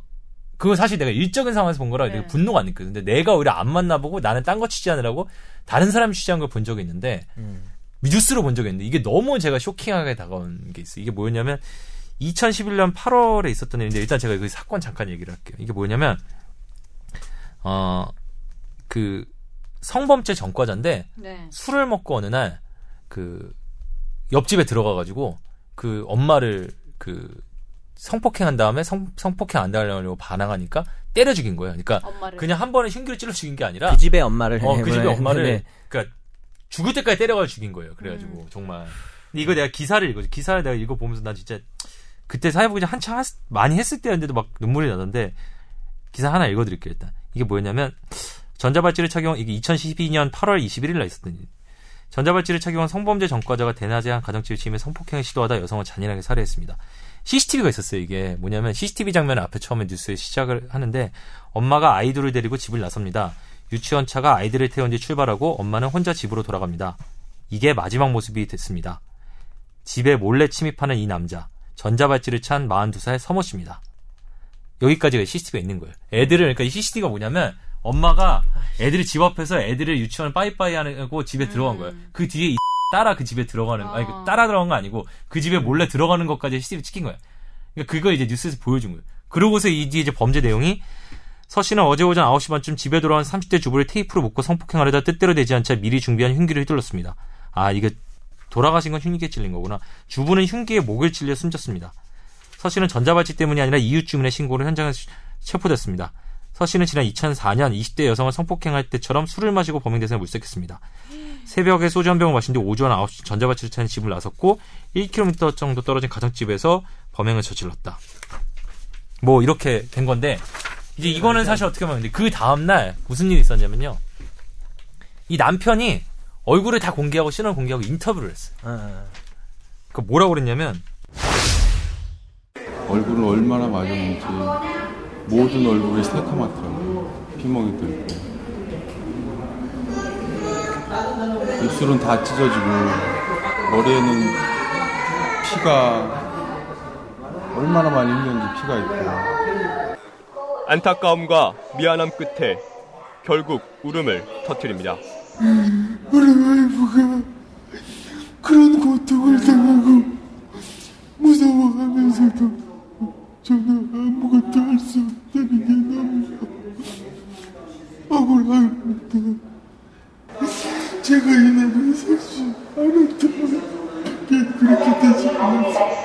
그건 사실 내가 일적인 상황에서 본 거라 네. 분노가 안 느껴요 근데 내가 오히려 안 만나보고 나는 딴 거 취재하느라고 다른 사람이 취재한 걸 본 적이 있는데 음. 뉴스로 본 적이 있는데 이게 너무 제가 쇼킹하게 다가온 게 있어요. 이게 뭐였냐면 2011년 8월에 있었던 일인데 일단 제가 그 사건 잠깐 얘기를 할게요. 이게 뭐냐면 어 그 성범죄 전과자인데 네. 술을 먹고 어느 날 그 옆집에 들어가 가지고 그 엄마를 그 성폭행한 다음에 성, 성폭행 안 당하려고 반항하니까 때려 죽인 거예요. 그러니까 엄마를 그냥 한 번에 흉기를 찔러 죽인 게 아니라 그 집의 엄마를 어, 그 집에 해보내- 엄마를, 네. 그니까, 죽을 때까지 때려가지고 죽인 거예요. 그래가지고, 음. 정말. 근데 이거 내가 기사를 읽어줘. 기사를 내가 읽어보면서 난 진짜, 그때 한창 했- 많이 했을 때였는데도 막 눈물이 나던데, 기사 하나 읽어드릴게요, 일단. 이게 뭐였냐면, 전자발찌를 착용, 이게 2012년 8월 21일 날 있었던 일. 전자발찌를 착용한 성범죄 전과자가 대낮에 한 가정집을 침해 성폭행을 시도하다 여성을 잔인하게 살해했습니다. CCTV가 있었어요, 이게. 뭐냐면, CCTV 장면을 앞에 처음에 뉴스에 시작을 하는데, 엄마가 아이들을 데리고 집을 나섭니다. 유치원 차가 아이들을 태운 뒤 출발하고 엄마는 혼자 집으로 돌아갑니다. 이게 마지막 모습이 됐습니다. 집에 몰래 침입하는 이 남자, 전자발찌를 찬 42살 서모 씨입니다. 여기까지가 CCTV가 있는 거예요. 애들을, 그러니까 이 CCTV가 뭐냐면, 엄마가 애들이 집 앞에서 애들을 유치원 빠이빠이 하고 집에 들어간 거예요. 그 뒤에 이 *laughs* 따라 그 집에 들어가는, 아니, 그 아. 따라 들어간 거 아니고, 그 집에 몰래 들어가는 것까지 CCTV 찍힌 거예요. 그러니까 그거 이제 뉴스에서 보여준 거예요. 그러고서 이 뒤에 이제 범죄 내용이 서 씨는 어제 오전 9시 반쯤 집에 돌아온 30대 주부를 테이프로 묶고 성폭행하려다 뜻대로 되지 않자 미리 준비한 흉기를 휘둘렀습니다. 아, 이거 돌아가신 건 흉기에 찔린 거구나. 주부는 흉기에 목을 찔려 숨졌습니다. 서 씨는 전자발찌 때문이 아니라 이웃 주민의 신고로 현장에서 체포됐습니다. 서 씨는 지난 2004년 20대 여성을 성폭행할 때처럼 술을 마시고 범행 대상에 물색했습니다. 새벽에 소주 한 병을 마신 뒤 오전 9시 전자발찌를 차는 집을 나섰고 1km 정도 떨어진 가정집에서 범행을 저질렀다. 뭐 이렇게 된 건데 이제 이거는 사실 어떻게 보면 그 다음 날 무슨 일이 있었냐면요. 이 남편이 얼굴을 다 공개하고 신원을 공개하고 인터뷰를 했어요. 어, 그 뭐라고 그랬냐면 얼굴을 얼마나 맞았는지 모든 얼굴이 새카맣더라고요. 피멍이도 있고. 입술은 다 찢어지고 머리에는 피가 얼마나 많이 흘렸는지 피가 있고 안타까움과 미안함 끝에 결국 울음을 터뜨립니다. 우리 와이프가 그런 고통을 당하고 무서워하면서도 저는 아무것도 할 수 없다는 게 너무 억울합니다. 제가 이 나라에 살수 않았다면 그렇게 되지 않았어요.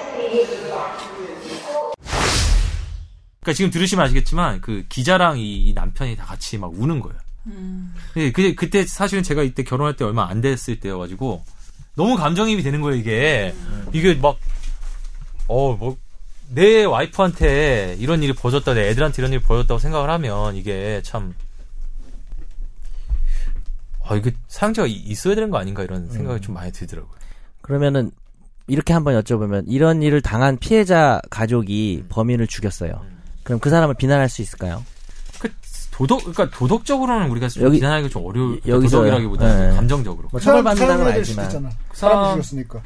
그러니까 지금 들으시면 아시겠지만 그 기자랑 이, 이 남편이 다 같이 막 우는 거예요. 예, 그 그때 사실은 제가 이때 결혼할 때 얼마 안 됐을 때여가지고 너무 감정이입이 되는 거예요 이게 이게 막 어 뭐 내 와이프한테 이런 일이 벌어졌다 내 애들한테 이런 일이 벌어졌다고 생각을 하면 이게 참 아, 이게 사용자가 이- 있어야 되는 거 아닌가 이런 생각이 좀 많이 들더라고요. 그러면은 이렇게 한번 여쭤보면 이런 일을 당한 피해자 가족이 범인을 죽였어요. 그럼 그 사람을 비난할 수 있을까요? 그 도덕 그러니까 도덕적으로는 우리가 좀 여기- 비난하기가 좀 어려울 여- 여기서- 도덕이라기보다는 네. 감정적으로. 뭐 처벌받는다는 건 알지만. 사람 사람- 죽였으니까.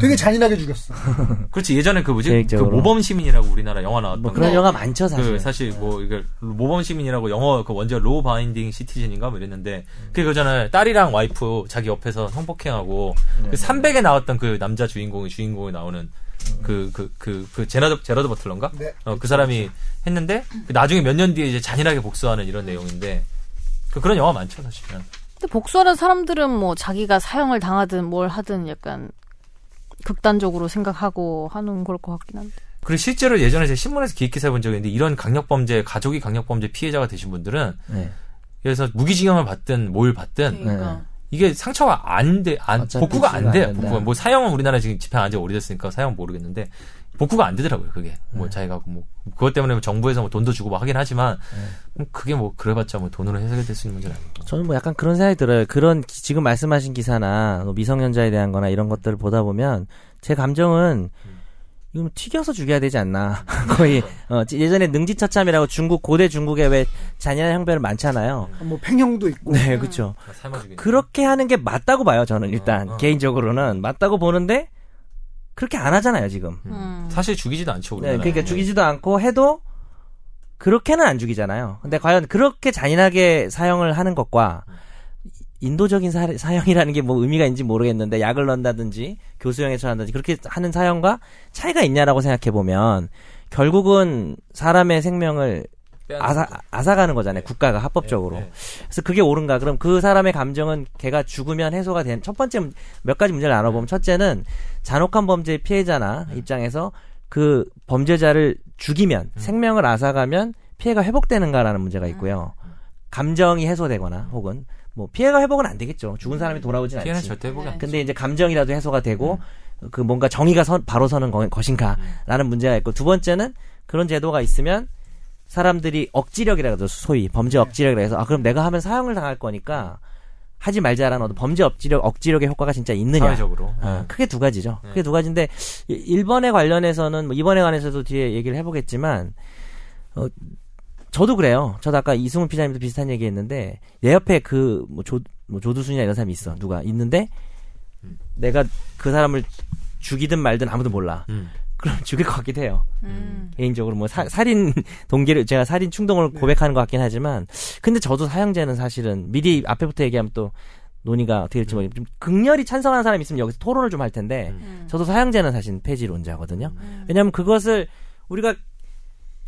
되게 잔인하게 죽였어. *laughs* 그렇지 예전에 그 뭐지 그 계획적으로. 모범 시민이라고 우리나라 영화 나왔던 뭐 그런 거. 영화 많죠 그 사실. 사실 뭐 이게 모범 시민이라고 영어 그 원제 Law Abiding Citizen인가 뭐 이랬는데 그게 그잖아요 딸이랑 와이프 자기 옆에서 성폭행하고 그 300에 나왔던 그 남자 주인공이 주인공이 나오는 그 그 그 그 제나드 제라드 버틀러인가 네. 어, 그 사람이 했는데 그 나중에 몇 년 뒤에 이제 잔인하게 복수하는 이런 내용인데 그 그런 영화 많죠 사실은 근데 복수하는 사람들은 뭐 자기가 사형을 당하든 뭘 하든 약간 극단적으로 생각하고 하는 걸 것 같긴 한데. 그리고 실제로 예전에 제 신문에서 기획 기사 본 적이 있는데 이런 강력범죄 가족이 강력범죄 피해자가 되신 분들은 네. 그래서 무기징역을 받든 뭘 받든 그러니까. 이게 상처가 안 돼, 안, 복구가 안 돼요. 안. 복구가. 뭐 사형은 우리나라 지금 집행 안지 오래됐으니까 사형 모르겠는데, 복구가 안 되더라고요, 그게. 뭐 자기가 뭐, 그것 때문에 뭐 정부에서 뭐 돈도 주고 뭐 하긴 하지만, 음, 그게 뭐, 그래봤자 뭐 돈으로 해결될 수 있는 문제는 아니고. 저는 뭐 약간 그런 생각이 들어요. 그런 기- 지금 말씀하신 기사나 뭐 미성년자에 대한 거나 이런 것들을 보다 보면 제 감정은 이거 뭐 튀겨서 죽여야 되지 않나. *laughs* 거의 어, 예전에 능지처참이라고 중국 고대 중국에 왜 잔인한 형벌 많잖아요. 뭐 팽형도 있고. 네, 그렇죠. 삶아주기. 그렇게 하는 게 맞다고 봐요. 저는 일단 어, 어. 개인적으로는 맞다고 보는데 그렇게 안 하잖아요, 지금. 음. 사실 죽이지도 않죠, 네, 우리나라. 그러니까 죽이지도 않고 해도 그렇게는 안 죽이잖아요. 근데 과연 그렇게 잔인하게 사형을 하는 것과 인도적인 사, 사형이라는 게 뭐 의미가 있는지 모르겠는데 약을 넣는다든지 교수형에 처한다든지 그렇게 하는 사형과 차이가 있냐라고 생각해 보면 결국은 사람의 생명을 아사, 앗아가는 거잖아요. 국가가 합법적으로. 네, 네. 그래서 그게 옳은가? 그럼 그 사람의 감정은 걔가 죽으면 해소가 된, 첫 번째 문- 몇 가지 문제를 나눠보면 첫째는 잔혹한 범죄 피해자나 입장에서 그 범죄자를 죽이면, 생명을 앗아가면 피해가 회복되는가라는 문제가 있고요. 감정이 해소되거나 혹은 뭐 피해가 회복은 안 되겠죠. 죽은 사람이 돌아오진 피해는 않지. 절대 회복이 안 돼. 근데 이제 감정이라도 해소가 되고 그 뭔가 정의가 선- 바로 서는 거- 것인가라는 문제가 있고 두 번째는 그런 제도가 있으면 사람들이 억지력이라 그러죠 소위 범죄 억지력이라 해서 아 그럼 내가 하면 사형을 당할 거니까 하지 말자라는 어떤 범죄 억지력 억지력의 효과가 진짜 있느냐 사회적으로. 어, 네. 크게 두 가지죠. 네. 크게 두 가지인데 이- 일본에 관련해서는 뭐 이번에 관해서도 뒤에 얘기를 해보겠지만 어, 저도 그래요. 저도 아까 이승훈 피자님도 비슷한 얘기 했는데 내 옆에 그 뭐 조, 뭐 조두순이나 이런 사람이 있어 누가 있는데 음. 내가 그 사람을 죽이든 말든 아무도 몰라. 음. 그럼 죽일 것 같기도 해요. 음. 개인적으로 뭐 사- 살인 동기를 제가 살인 충동을 고백하는 것 같긴 하지만 근데 저도 사형제는 사실은 미리 앞에부터 얘기하면 또 논의가 어떻게 될지 모르겠 좀 극렬히 찬성하는 사람이 있으면 여기서 토론을 좀 할 텐데 음. 저도 사형제는 사실 폐지론자거든요. 왜냐하면 그것을 우리가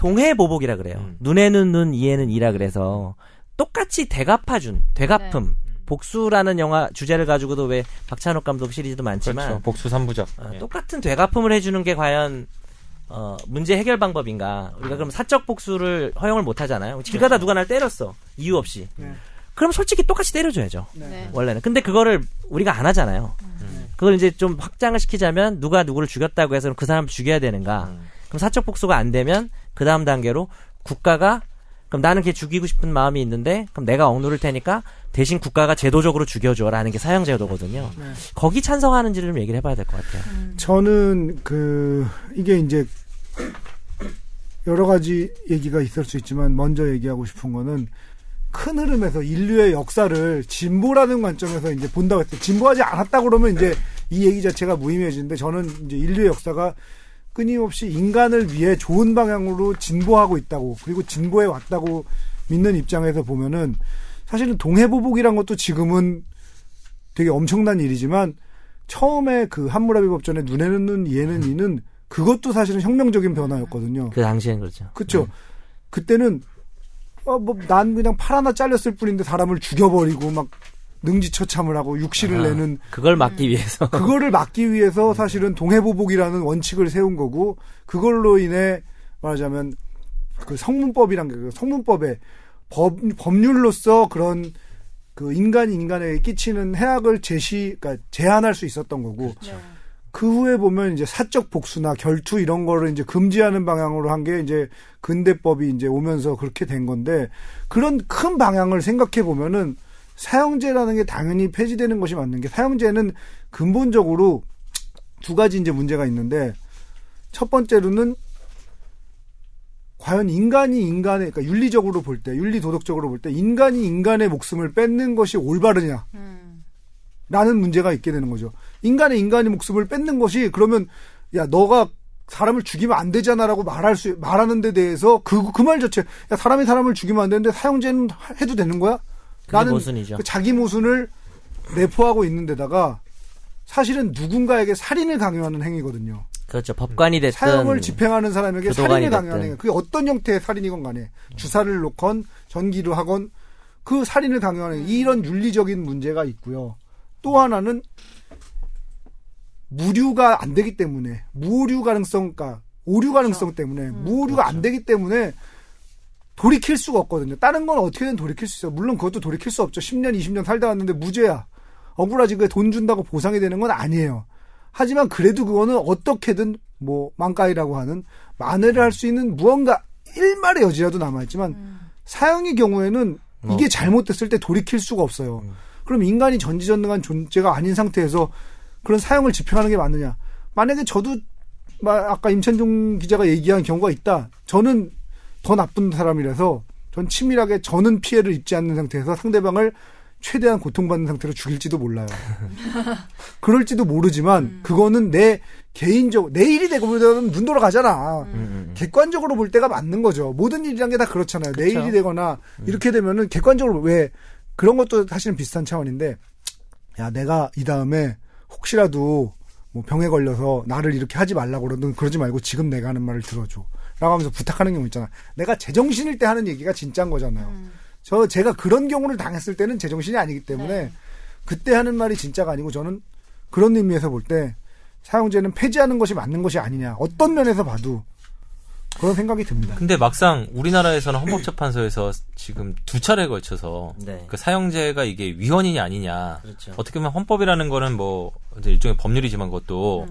동해보복이라 그래요. 음. 눈에는 눈, 이에는 이라 그래서 똑같이 되갚아준 되갚음. 복수라는 영화 주제를 가지고도 왜 박찬욱 감독 시리즈도 많지만 그렇죠. 복수 3부작. 어, 똑같은 되갚음을 해주는 게 과연 어, 문제 해결 방법인가? 우리가 그럼 사적 복수를 허용을 못 하잖아요. 길 가다 누가 날 때렸어. 이유 없이. 네. 그럼 솔직히 똑같이 때려줘야죠. 네. 원래는. 근데 그거를 우리가 안 하잖아요. 그걸 이제 좀 확장을 시키자면 누가 누구를 죽였다고 해서 그 사람을 죽여야 되는가? 그럼 사적 복수가 안 되면 그 다음 단계로 국가가 그럼 나는 걔 죽이고 싶은 마음이 있는데 그럼 내가 억누를 테니까 대신 국가가 제도적으로 죽여줘라는 게 사형 제도거든요. 네. 거기 찬성하는지를 좀 얘기를 해봐야 될 것 같아요. 저는 그 이게 이제 여러 가지 얘기가 있을 수 있지만 먼저 얘기하고 싶은 거는 큰 흐름에서 인류의 역사를 진보라는 관점에서 이제 본다고 했어요. 진보하지 않았다 그러면 이제 이 얘기 자체가 무의미해지는데 저는 이제 인류의 역사가 끊임없이 인간을 위해 좋은 방향으로 진보하고 있다고 그리고 진보해 왔다고 믿는 입장에서 보면은 사실은 동해보복이란 것도 지금은 되게 엄청난 일이지만 처음에 그 함무라비 법전에 눈에는 눈 이에는 이는 그것도 사실은 혁명적인 변화였거든요. 그 당시엔 그렇죠. 그쵸. 그때는, 어, 뭐, 난 그냥 팔 하나 잘렸을 뿐인데 사람을 죽여버리고 막 능지처참을 하고 육실을 아, 내는 그걸 막기 위해서. *laughs* 그거를 막기 위해서 사실은 동해보복이라는 원칙을 세운 거고 그걸로 인해 말하자면 그 성문법이란 게그 성문법에 법, 법률로서 그런 그 인간이 인간에게 끼치는 해악을 제시, 그러니까 제한할 수 있었던 거고 네. 그 후에 보면 이제 사적 복수나 결투 이런 거를 이제 금지하는 방향으로 한 게 이제 근대법이 이제 오면서 그렇게 된 건데 그런 큰 방향을 생각해 보면은 사형제라는 게 당연히 폐지되는 것이 맞는 게 사형제는 근본적으로 두 가지 이제 문제가 있는데 첫 번째로는 과연 인간이 인간의 그러니까 윤리적으로 볼 때 윤리 도덕적으로 볼 때 인간이 인간의 목숨을 뺏는 것이 올바르냐 음. 라는 문제가 있게 되는 거죠. 인간의 인간의 목숨을 뺏는 것이 그러면 야 너가 사람을 죽이면 안 되잖아라고 말할 수 말하는 데 대해서 그 그 말 자체 야 사람이 사람을 죽이면 안 되는데 사형제는 해도 되는 거야? 그게 모순이죠. 그 자기 모순을 내포하고 있는 데다가 사실은 누군가에게 살인을 강요하는 행위거든요. 그렇죠. 법관이 됐든 사형을 집행하는 사람에게 살인을 강요하는. 행위. 그게 어떤 형태의 살인이건 간에 주사를 놓건 전기를 하건 그 살인을 강요하는 행위. 이런 윤리적인 문제가 있고요. 또 하나는 무류가 안 되기 때문에 무오류 가능성, 그러니까 오류 가능성 때문에 무오류가 안 되기 때문에 돌이킬 수가 없거든요. 다른 건 어떻게든 돌이킬 수 있어요. 물론 그것도 돌이킬 수 없죠. 10년, 20년 살다 왔는데 무죄야. 억울하지 그게 돈 준다고 보상이 되는 건 아니에요. 하지만 그래도 그거는 어떻게든 뭐 망가이라고 하는 만회를 할 수 있는 무언가 일말의 여지라도 남아있지만 사형의 경우에는 이게 잘못됐을 때 돌이킬 수가 없어요. 그럼 인간이 전지전능한 존재가 아닌 상태에서 그런 사형을 집행하는 게 맞느냐? 만약에 저도 마- 아까 임찬종 기자가 얘기한 경우가 있다. 저는 더 나쁜 사람이라서 전 치밀하게 저는 피해를 입지 않는 상태에서 상대방을 최대한 고통받는 상태로 죽일지도 몰라요. *laughs* 그럴지도 모르지만 그거는 내 개인적 내 일이 되고 보면 눈 돌아가잖아. 음, 객관적으로 볼 때가 맞는 거죠. 모든 일이란 게 다 그렇잖아요. 내 그쵸. 일이 되거나 이렇게 되면은 객관적으로 왜 그런 것도 사실은 비슷한 차원인데 야 내가 이 다음에 혹시라도 뭐 병에 걸려서 나를 이렇게 하지 말라고 그러든 그러지 말고 지금 내가 하는 말을 들어줘. 라고 하면서 부탁하는 경우 있잖아. 내가 제정신일 때 하는 얘기가 진짜인 거잖아요. 저 제가 그런 경우를 당했을 때는 제정신이 아니기 때문에 그때 하는 말이 진짜가 아니고 저는 그런 의미에서 볼 때 사용제는 폐지하는 것이 맞는 것이 아니냐. 어떤 면에서 봐도 그런 생각이 듭니다. 근데 막상 우리나라에서는 헌법재판소에서 지금 두 차례에 걸쳐서 네. 그 사형제가 이게 위헌이냐 아니냐 그렇죠. 어떻게 보면 헌법이라는 거는 뭐 이제 일종의 법률이지만 그것도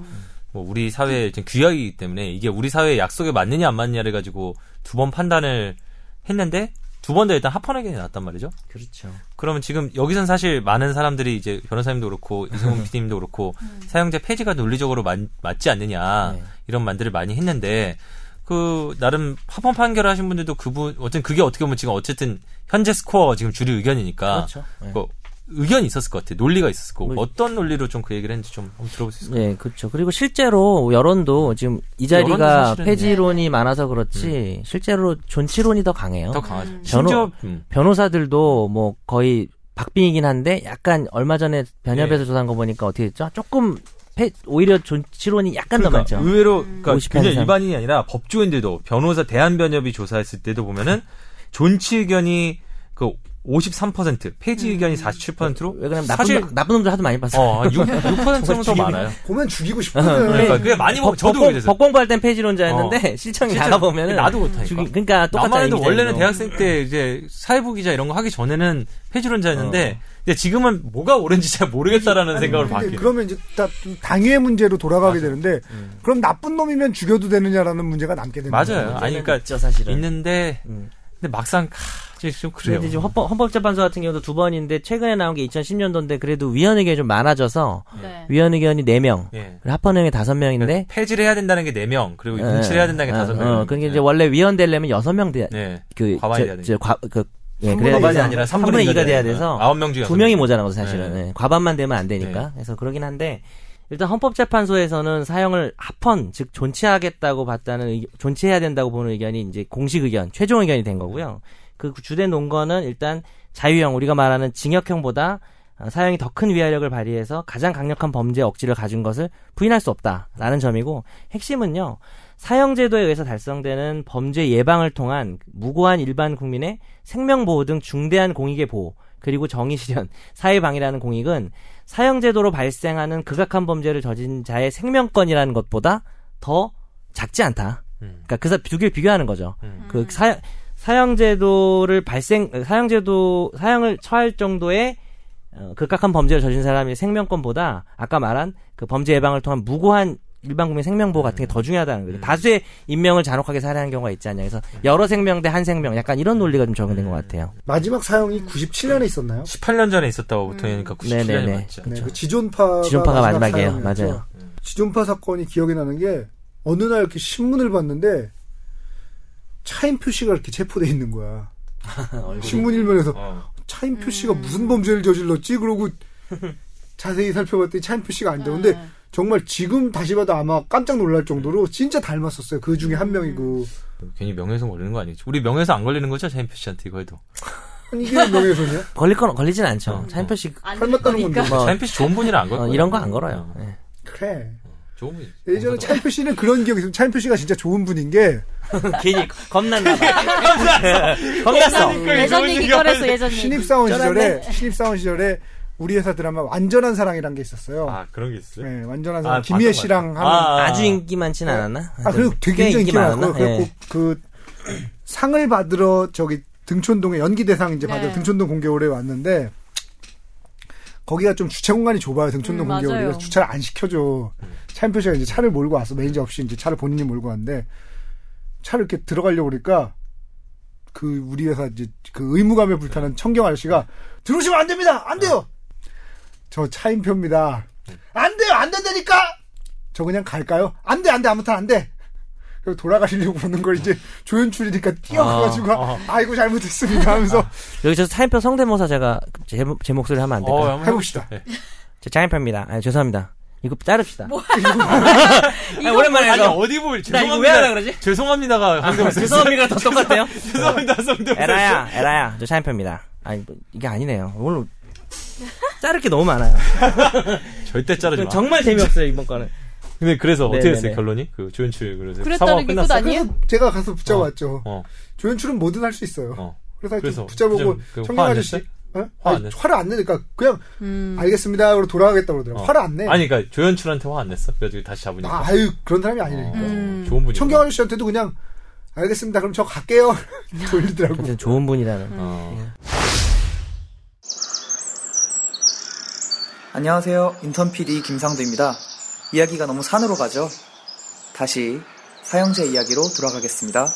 뭐 우리 사회의 일종 규약이기 때문에 이게 우리 사회의 약속에 맞느냐 안 맞느냐를 가지고 두 번 판단을 했는데 두 번 다 일단 합헌 의견이 나왔단 말이죠. 그렇죠. 그러면 지금 여기선 사실 많은 사람들이 이제 변호사님도 그렇고 이승훈 PD님도 *laughs* 그렇고 사형제 폐지가 논리적으로 맞, 맞지 않느냐 네. 이런 말들을 많이 했는데 그 나름 합헌 판결을 하신 분들도 그분 어쨌든 그게 어떻게 보면 지금 어쨌든 현재 스코어 지금 주류 의견이니까 그렇죠. 네. 그 의견이 있었을 것 같아요. 논리가 있었을 거고 뭐- 어떤 논리로 좀 그 얘기를 했는지 좀 한번 들어볼 수 있을까요? 네, 그렇죠. 그리고 실제로 여론도 지금 이 자리가 폐지론이 많아서 그렇지 실제로 존치론이 더 강해요. 더 강하죠. 음. 심지어 음. 변호사들도 뭐 거의 박빙이긴 한데 약간 얼마 전에 변협에서 네. 조사한 거 보니까 어떻게 됐죠? 조금 패- 오히려 존치론이 약간 더 그러니까 많죠. 의외로 그러니까 50 그냥 이상. 일반인이 아니라 법조인들도 변호사 대한변협이 조사했을 때도 보면은 *laughs* 존치 의견이 그 53%, 폐지 의견이 47%로 왜 그러면 나쁜, 사실 놈- 나쁜 놈들 하도 많이 봤어. 어, 6, 6%는 더 많아요. 보면 죽이고 싶거든. 그러니까 그게 많이 먹, 저도 법, 그랬어요. 법 공부할 땐 폐지론자였는데 *laughs* 실정이 진짜 나가 보면은 나도 못하니까. 죽이- 그러니까 똑같아. 나만 해도 이미지가 원래는. 대학생 때 이제 사회부 기자 이런 거 하기 전에는 폐지론자였는데 어. 이제 지금은 뭐가 옳은지 잘 모르겠다라는 생각을 근데 바뀌어요. 그러면 이제 다 당위의 문제로 돌아가게 되는데 그럼 나쁜 놈이면 죽여도 되느냐라는 문제가 남게 되는 맞아요. 아니 그러니까 있죠, 사실은. 있는데 음. 근데 막상 하, 좀 그래요. 근데 지금 헌법, 헌법재판소 같은 경우도 두 번인데 최근에 나온 게 2010년도인데 그래도 위헌 의견이 좀 많아져서 네. 위헌 의견이 4명, 예. 합헌 의견이 5명인데 폐지를 해야 된다는 게 4명, 그리고 응치를 해야 된다는 게 5명. 어, 그러니까 이제 원래 위헌 되려면 6명 돼야 네. 그 과반이 저- 돼야. 과- 그 예, 삼분의 그래야 과반이 아니라 3분의 3분의 2가 돼야 돼서 아홉 명 중에 두 여섯 명이 명. 모자란 거죠 사실은 네. 예, 과반만 되면 안 되니까 그래서 그러긴 한데 일단 헌법재판소에서는 사형을 합헌 즉 존치하겠다고 봤다는 의- 존치해야 된다고 보는 의견이 이제 공식 의견 최종 의견이 된 거고요. 그 주된 논거는 일단 자유형 우리가 말하는 징역형보다 어, 사형이 더 큰 위화력을 발휘해서 가장 강력한 범죄 억지를 가진 것을 부인할 수 없다라는 점이고 핵심은요 사형제도에 의해서 달성되는 범죄 예방을 통한 무고한 일반 국민의 생명 보호 등 중대한 공익의 보호 그리고 정의 실현, 사회 방위라는 공익은 사형제도로 발생하는 극악한 범죄를 저진 자의 생명권이라는 것보다 더 작지 않다. 음. 그러니까 그두 개를 비교하는 거죠. 음. 그 사, 사형제도를 발생 사형제도 사형을 처할 정도의 어, 극악한 범죄를 저진 사람의 생명권보다 아까 말한 그 범죄 예방을 통한 무고한 일반 국민 생명보호 같은 게 더 중요하다는 거죠. 다수의 인명을 잔혹하게 살해하는 경우가 있지 않냐. 그래서 여러 생명 대 한 생명 약간 이런 논리가 좀 적용된 것 같아요. 마지막 사형이 97년에 있었나요? 18년 전에 있었다고 보통 하니까 97년이 네네네. 맞죠. 네, 그 지존파가, 지존파가 마지막 마지막이에요. 맞아요. 지존파 사건이 기억이 나는 게 어느 날 이렇게 신문을 봤는데 차인표 씨가 이렇게 체포돼 있는 거야. *laughs* 신문 일면에서 어. 차인표 씨가 무슨 범죄를 저질렀지? 그러고 *laughs* 자세히 살펴봤더니 차인표 씨가 아니다. 근데 네. 정말 지금 다시 봐도 아마 깜짝 놀랄 정도로 진짜 닮았었어요. 그 중에 한 명이고. 괜히 명예훼손 걸리는 거 아니겠지? 우리 명예훼손 안 걸리는 거죠? 차인표 씨한테 이거 해도. 이게 명예훼손이야? *laughs* 걸릴 건 걸리진 않죠. 차인표씩 안 닮았다는 되니까. 건데. 뭐 차인표 씨 좋은 분이라 안 걸 어. 이런 거 안 걸어요. 예. 그래. 좋은 분이. 예전에 차인표 씨는 그런 기억이 있어요. 차인표 씨가 진짜 좋은 분인 게 *laughs* 괜히 겁난다. *laughs* 겁났어. 예전 얘기 꺼냈어 예전 얘기. 신입사원 시절에 신입사원 시절에 우리 회사 드라마 완전한 사랑이란 게 있었어요. 아, 그런 게 있어요? 네, 완전한 사랑. 아, 김희애 씨랑 것 하는 같아요. 아, 아 주 인기 많진 않았나? 아, 그리고 되게 꽤 굉장히 인기 많았고? 그래갖고 예. 그 상을 받으러 저기 등촌동에 연기 대상 이제 받으러 네. 등촌동 공개홀에 왔는데 거기가 좀 주차 공간이 좁아요. 등촌동 음, 공개홀이. 그래서 주차를 안 시켜줘. 차인표 씨가 이제 차를 몰고 왔어. 매니저 없이 이제 차를 본인이 몰고 왔는데 차를 이렇게 들어가려고 그러니까 그 우리 회사 이제 그 의무감에 불타는 청경 아저씨가 들어오시면 안 됩니다. 안 돼요. 저 차인표입니다. 안 돼요. 안 된다니까. 저 그냥 갈까요? 안 돼, 안 돼, 아무튼 안 돼. 그리고 돌아가시려고 그러는 걸 이제 조연출이니까 뛰어가가지고, 어, 어. 아이고, 잘못했습니다 하면서 여기서 차인표 성대모사 제가 제, 제 목소리 하면 안 될까요? 어, 해봅시다. 네. 저 차인표입니다. 아, 죄송합니다. 이거 자릅시다. *laughs* 이거 오랜만에 아니. 어디 볼, 나 죄송합니다. 이거 왜 하라 그러지? 죄송합니다가 성대모사. 죄송합니다. 더 똑같아요. *laughs* 죄송합니다, 성대모사. 에라야, 에라야. 저 차인표입니다. 아니, 뭐, 이게 아니네요. 오늘 자를 게 너무 많아요. *laughs* 절대 자르지 마. 정말 재미없어요, 이번 거는. 근데 그래서 어떻게 네네네. 됐어요, 결론이? 그 조연출, 그래서. 그랬다는 게 끝났어. 끝 아니에요? 그래서 제가 가서 붙잡았죠. 어, 조연출은 뭐든 할 수 있어요. 어. 그래서, 하여튼 그래서 붙잡고 좀, 그 청경 화안 아저씨 냈어요? 어? 화안 아니, 냈어? 화를 안 내니까 그냥 음. 알겠습니다. 그러고 돌아가겠다고 그러더라고. 어. 화를 안 내. 아니, 그니까 조연출한테 화 안 냈어? 그래가지고 다시 잡으니까. 아, 아유 그런 사람이 아니니까. 음. 좋은 분이. 청경 아저씨한테도 그냥 알겠습니다. 그럼 저 갈게요. *laughs* *laughs* 돌리더라고. 진짜 좋은 분이라는. 어. 안녕하세요. 인턴 PD 김상도입니다. 이야기가 너무 산으로 가죠? 다시 사형제 이야기로 돌아가겠습니다.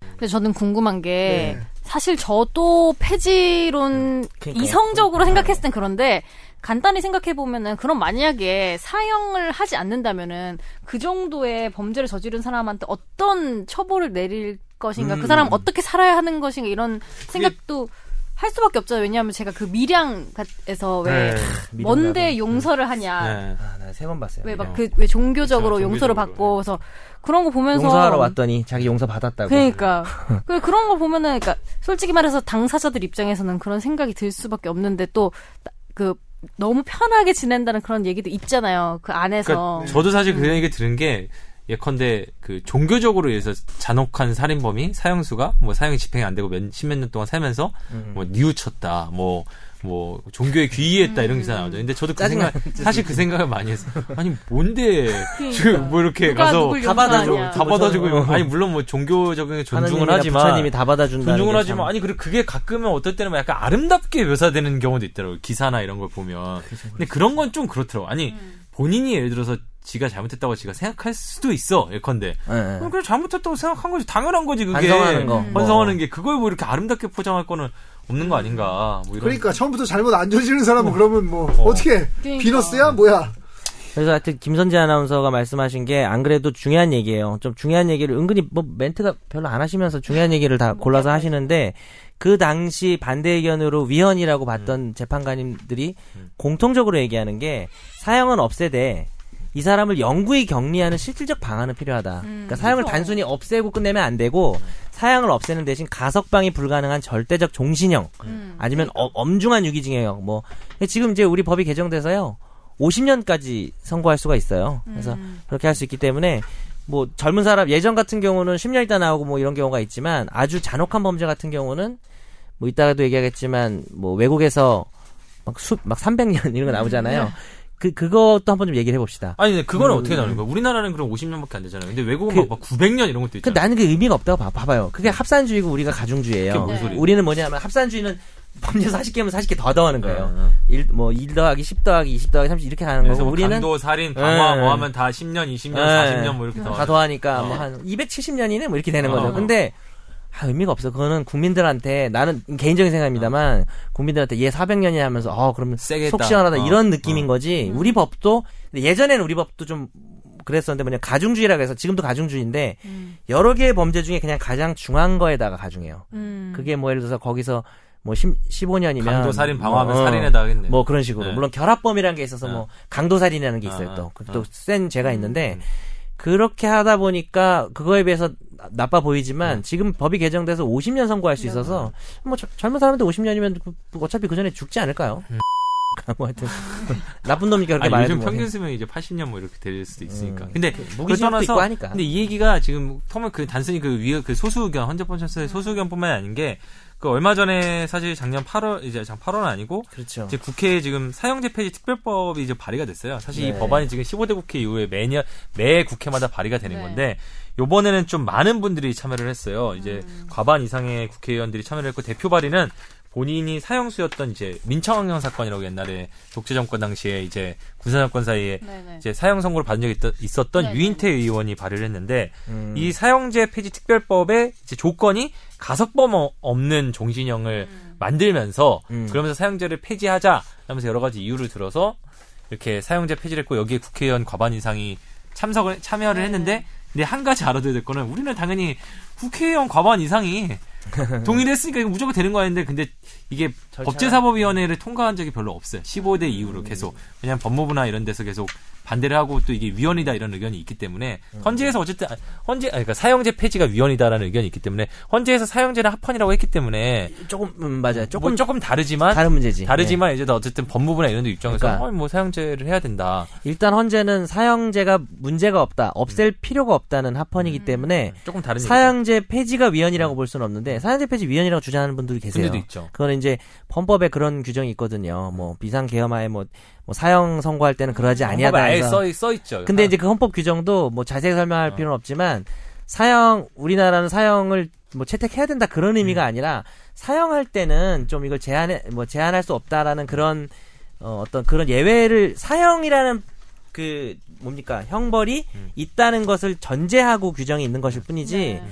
근데 저는 궁금한 게 네. 사실 저도 폐지론 그러니까요. 이성적으로 생각했을 땐 그런데 간단히 생각해 보면은 그럼 만약에 사형을 하지 않는다면은 그 정도의 범죄를 저지른 사람한테 어떤 처벌을 내릴 것인가 그 사람 은 어떻게 살아야 하는 것인가 이런 생각도 할 수밖에 없죠. 왜냐하면 제가 그 밀양에서 왜 네. 뭔데 용서를 하냐. 네. 아, 나세번 봤어요. 왜 막 그 왜 종교적으로 그쵸, 용서를 종교적으로. 받고 그래서 그런 거 보면서 용서하러 왔더니 자기 용서 받았다고. 그러니까 *laughs* 그 그런 거 보면은 그러니까 솔직히 말해서 당사자들 입장에서는 그런 생각이 들 수밖에 없는데 또그 너무 편하게 지낸다는 그런 얘기도 있잖아요. 그 안에서 그러니까 저도 사실 그 얘기 들은 게 예컨대 그 종교적으로 해서 잔혹한 살인범이 사형수가 뭐 사형이 집행이 안 되고 몇 십몇 년 동안 살면서 음. 뭐 뉘우쳤다 뭐 뭐 종교에 귀의했다 이런 기사 나오죠. 근데 저도 그 생각 *laughs* 사실 그 생각을 많이 했어요. 아니 뭔데 지금 뭐 이렇게 가서 다 받아줘. 다 받아주고 어. 아니 물론 뭐 종교적인 하느님이나 하지만 부처님이 다 받아준다는 존중은 게 하지만 참- 아니 그리고 그게 가끔은 어떨 때는 막 약간 아름답게 묘사되는 경우도 있더라고 요. 기사나 이런 걸 보면. 근데 그런 건 좀 그렇더라고. 아니 음. 본인이 예를 들어서 지가 잘못했다고 지가 생각할 수도 있어. 예컨대. 예, 예. 그럼 그래 잘못했다고 생각한 거지. 당연한 거지 그게. 반성하는 거. 반성하는 게 그걸 뭐 이렇게 아름답게 포장할 거는 없는 음. 거 아닌가. 뭐 이런. 그러니까 처음부터 잘못 안 저지른 사람은 그러면 뭐 어. 어. 떻게 그러니까. 비너스야 뭐야? 그래서 하여튼 김선재 아나운서가 말씀하신 게 안 그래도 중요한 얘기예요. 좀 중요한 얘기를 은근히 뭐 멘트가 별로 안 하시면서 중요한 얘기를 다 골라서 하시는데 그 당시 반대 의견으로 위헌이라고 봤던 재판관님들이 공통적으로 얘기하는 게 사형은 없애되 이 사람을 영구히 격리하는 실질적 방안은 필요하다. 그러니까 사형을 그렇죠. 단순히 없애고 끝내면 안 되고 사형을 없애는 대신 가석방이 불가능한 절대적 종신형 음. 아니면 어- 엄중한 유기징역 뭐 지금 이제 우리 법이 개정돼서요 50년까지 선고할 수가 있어요. 그래서 음. 그렇게 할 수 있기 때문에 뭐 젊은 사람 예전 같은 경우는 10년 있다 나오고 뭐 이런 경우가 있지만 아주 잔혹한 범죄 같은 경우는 뭐 이따가도 얘기하겠지만 뭐 외국에서 막 수 막 300년 이런 거 나오잖아요. 그 그것도 한번 좀 얘기를 해봅시다. 아니 근데 그거는 음, 어떻게 나오는 거야? 우리나라는 그럼 50년밖에 안 되잖아요. 근데 외국은 그- 막, 막 900년 이런 것도 그 있잖아. 나는 그 의미가 없다고 봐, 봐봐요. 그게 합산주의고 우리가 가중주의예요. 뭔 소리야? 우리는 뭐냐면 합산주의는 범죄 40개면 40개 더 더하는 거예요. 응, 응. 일, 뭐, 1 더하기 10 더하기 20 더하기 30 이렇게 그래서 거고, 뭐 우리는 강도, 살인, 방화 예. 뭐 하면 다 10년, 20년, 예. 40년 뭐 이렇게 더. 다 더하니까 어. 뭐한 270년이네 뭐 이렇게 되는 어. 거죠. 근데 아, 의미가 없어. 그거는 국민들한테 나는 개인적인 생각입니다만 국민들한테 얘 400년이 하면서 어 그러면 세게 속. 시원하다 어. 이런 느낌인 어. 거지. 우리 법도 예전에는 우리 법도 좀 그랬었는데 뭐냐 가중주의라고 해서 지금도 가중주의인데 음. 여러 개의 범죄 중에 그냥 가장 중한 거에다가 가중해요. 음. 그게 뭐 예를 들어서 거기서 뭐 10, 15년이면 강도, 살인, 방화하면 뭐, 어, 살인에다 하겠네. 뭐 그런 식으로 네. 물론 결합범이라는 게 있어서 어. 뭐 강도 살인이라는 게 있어요 어, 또 어. 또센 죄가 음. 있는데 그렇게 하다 보니까 그거에 비해서 나- 나빠 보이지만 지금 법이 개정돼서 50년 선고할 수 있어서 뭐 저- 젊은 사람한테 50년이면 어차피 그 전에 죽지 않을까요? *laughs* 뭐 하여튼 *laughs* 나쁜 놈이니까 그렇게 말해도 요즘 뭐 평균 수명이 이제 80년 뭐 이렇게 될 수도 있으니까. 음. 근데 무기 그걸 시험도 떠나서 하니까. 근데 이 얘기가 지금 터면 그 단순히 그 위, 그 소수 의견, 헌재법 찬스의 소수 의견뿐만이 아닌 게 그 얼마 전에 사실 작년 8월 이제 장 8월은 아니고 그렇죠. 이제 국회에 지금 사형제 폐지 특별법이 이제 발의가 됐어요. 사실 이 네. 법안이 지금 15대 국회 이후에 매년 매 국회마다 발의가 되는 네. 건데 요번에는 좀 많은 분들이 참여를 했어요. 이제 음. 과반 이상의 국회의원들이 참여를 했고 대표 발의는 본인이 사형수였던 이제 민청학령 사건이라고 옛날에 독재 정권 당시에 이제 군사 정권 사이에 네네. 이제 사형 선고를 받은 적이 있- 있었던 네네. 유인태 의원이 발의를 했는데 음. 이 사형제 폐지 특별법의 이제 조건이 가석범 어- 없는 종신형을 음. 만들면서 음. 그러면서 사형제를 폐지하자 하면서 여러 가지 이유를 들어서 이렇게 사형제 폐지를 했고 여기에 국회의원 과반 이상이 참석을 참여를 네네. 했는데 근데 한 가지 알아둬야 될 거는 우리는 당연히 국회의원 과반 이상이 *laughs* 동의를 했으니까 이거 무조건 되는 거 아닌데 근데 이게 절차가- 법제사법위원회를 통과한 적이 별로 없어요. 15대 이후로 음. 계속 왜냐하면 법무부나 이런 데서 계속 반대를 하고 또 이게 위헌이다 이런 의견이 있기 때문에 음. 헌재에서 어쨌든 아, 헌재 아니, 그러니까 사형제 폐지가 위헌이다라는 의견이 있기 때문에 헌재에서 사형제는 합헌이라고 했기 때문에 조금 음, 맞아요. 조금 조금 조금 다르지만 다른 문제지. 다르지만 이제 어쨌든 법무부나 이런 데 입장에서 그러니까. 어, 뭐 사형제를 해야 된다. 네. 일단 헌재는 사형제가 문제가 없다, 없앨 필요가 없다는 합헌이기 음. 때문에 조금 다른 사형제 폐지가 위헌이라고 볼 수는 없는데 사형제 폐지 위헌이라고 주장하는 분들이 얘기죠. 계세요. 그거는 이제 헌법에 그런 규정이 있거든요. 뭐 비상 계엄하에 뭐, 뭐 사형 선고할 때는 그러지 아니하다 헌법에 아예 해서. 써, 써 있죠. 근데 이제 그 헌법 규정도 뭐 자세히 설명할 어. 필요는 없지만 사형 우리나라는 사형을 뭐 채택해야 된다 그런 의미가 음. 아니라 사형할 때는 좀 이걸 제한해 뭐 제한할 수 없다라는 그런 어, 어떤 그런 예외를 사형이라는 그 뭡니까 형벌이 음. 있다는 것을 전제하고 규정이 있는 것일 뿐이지 네.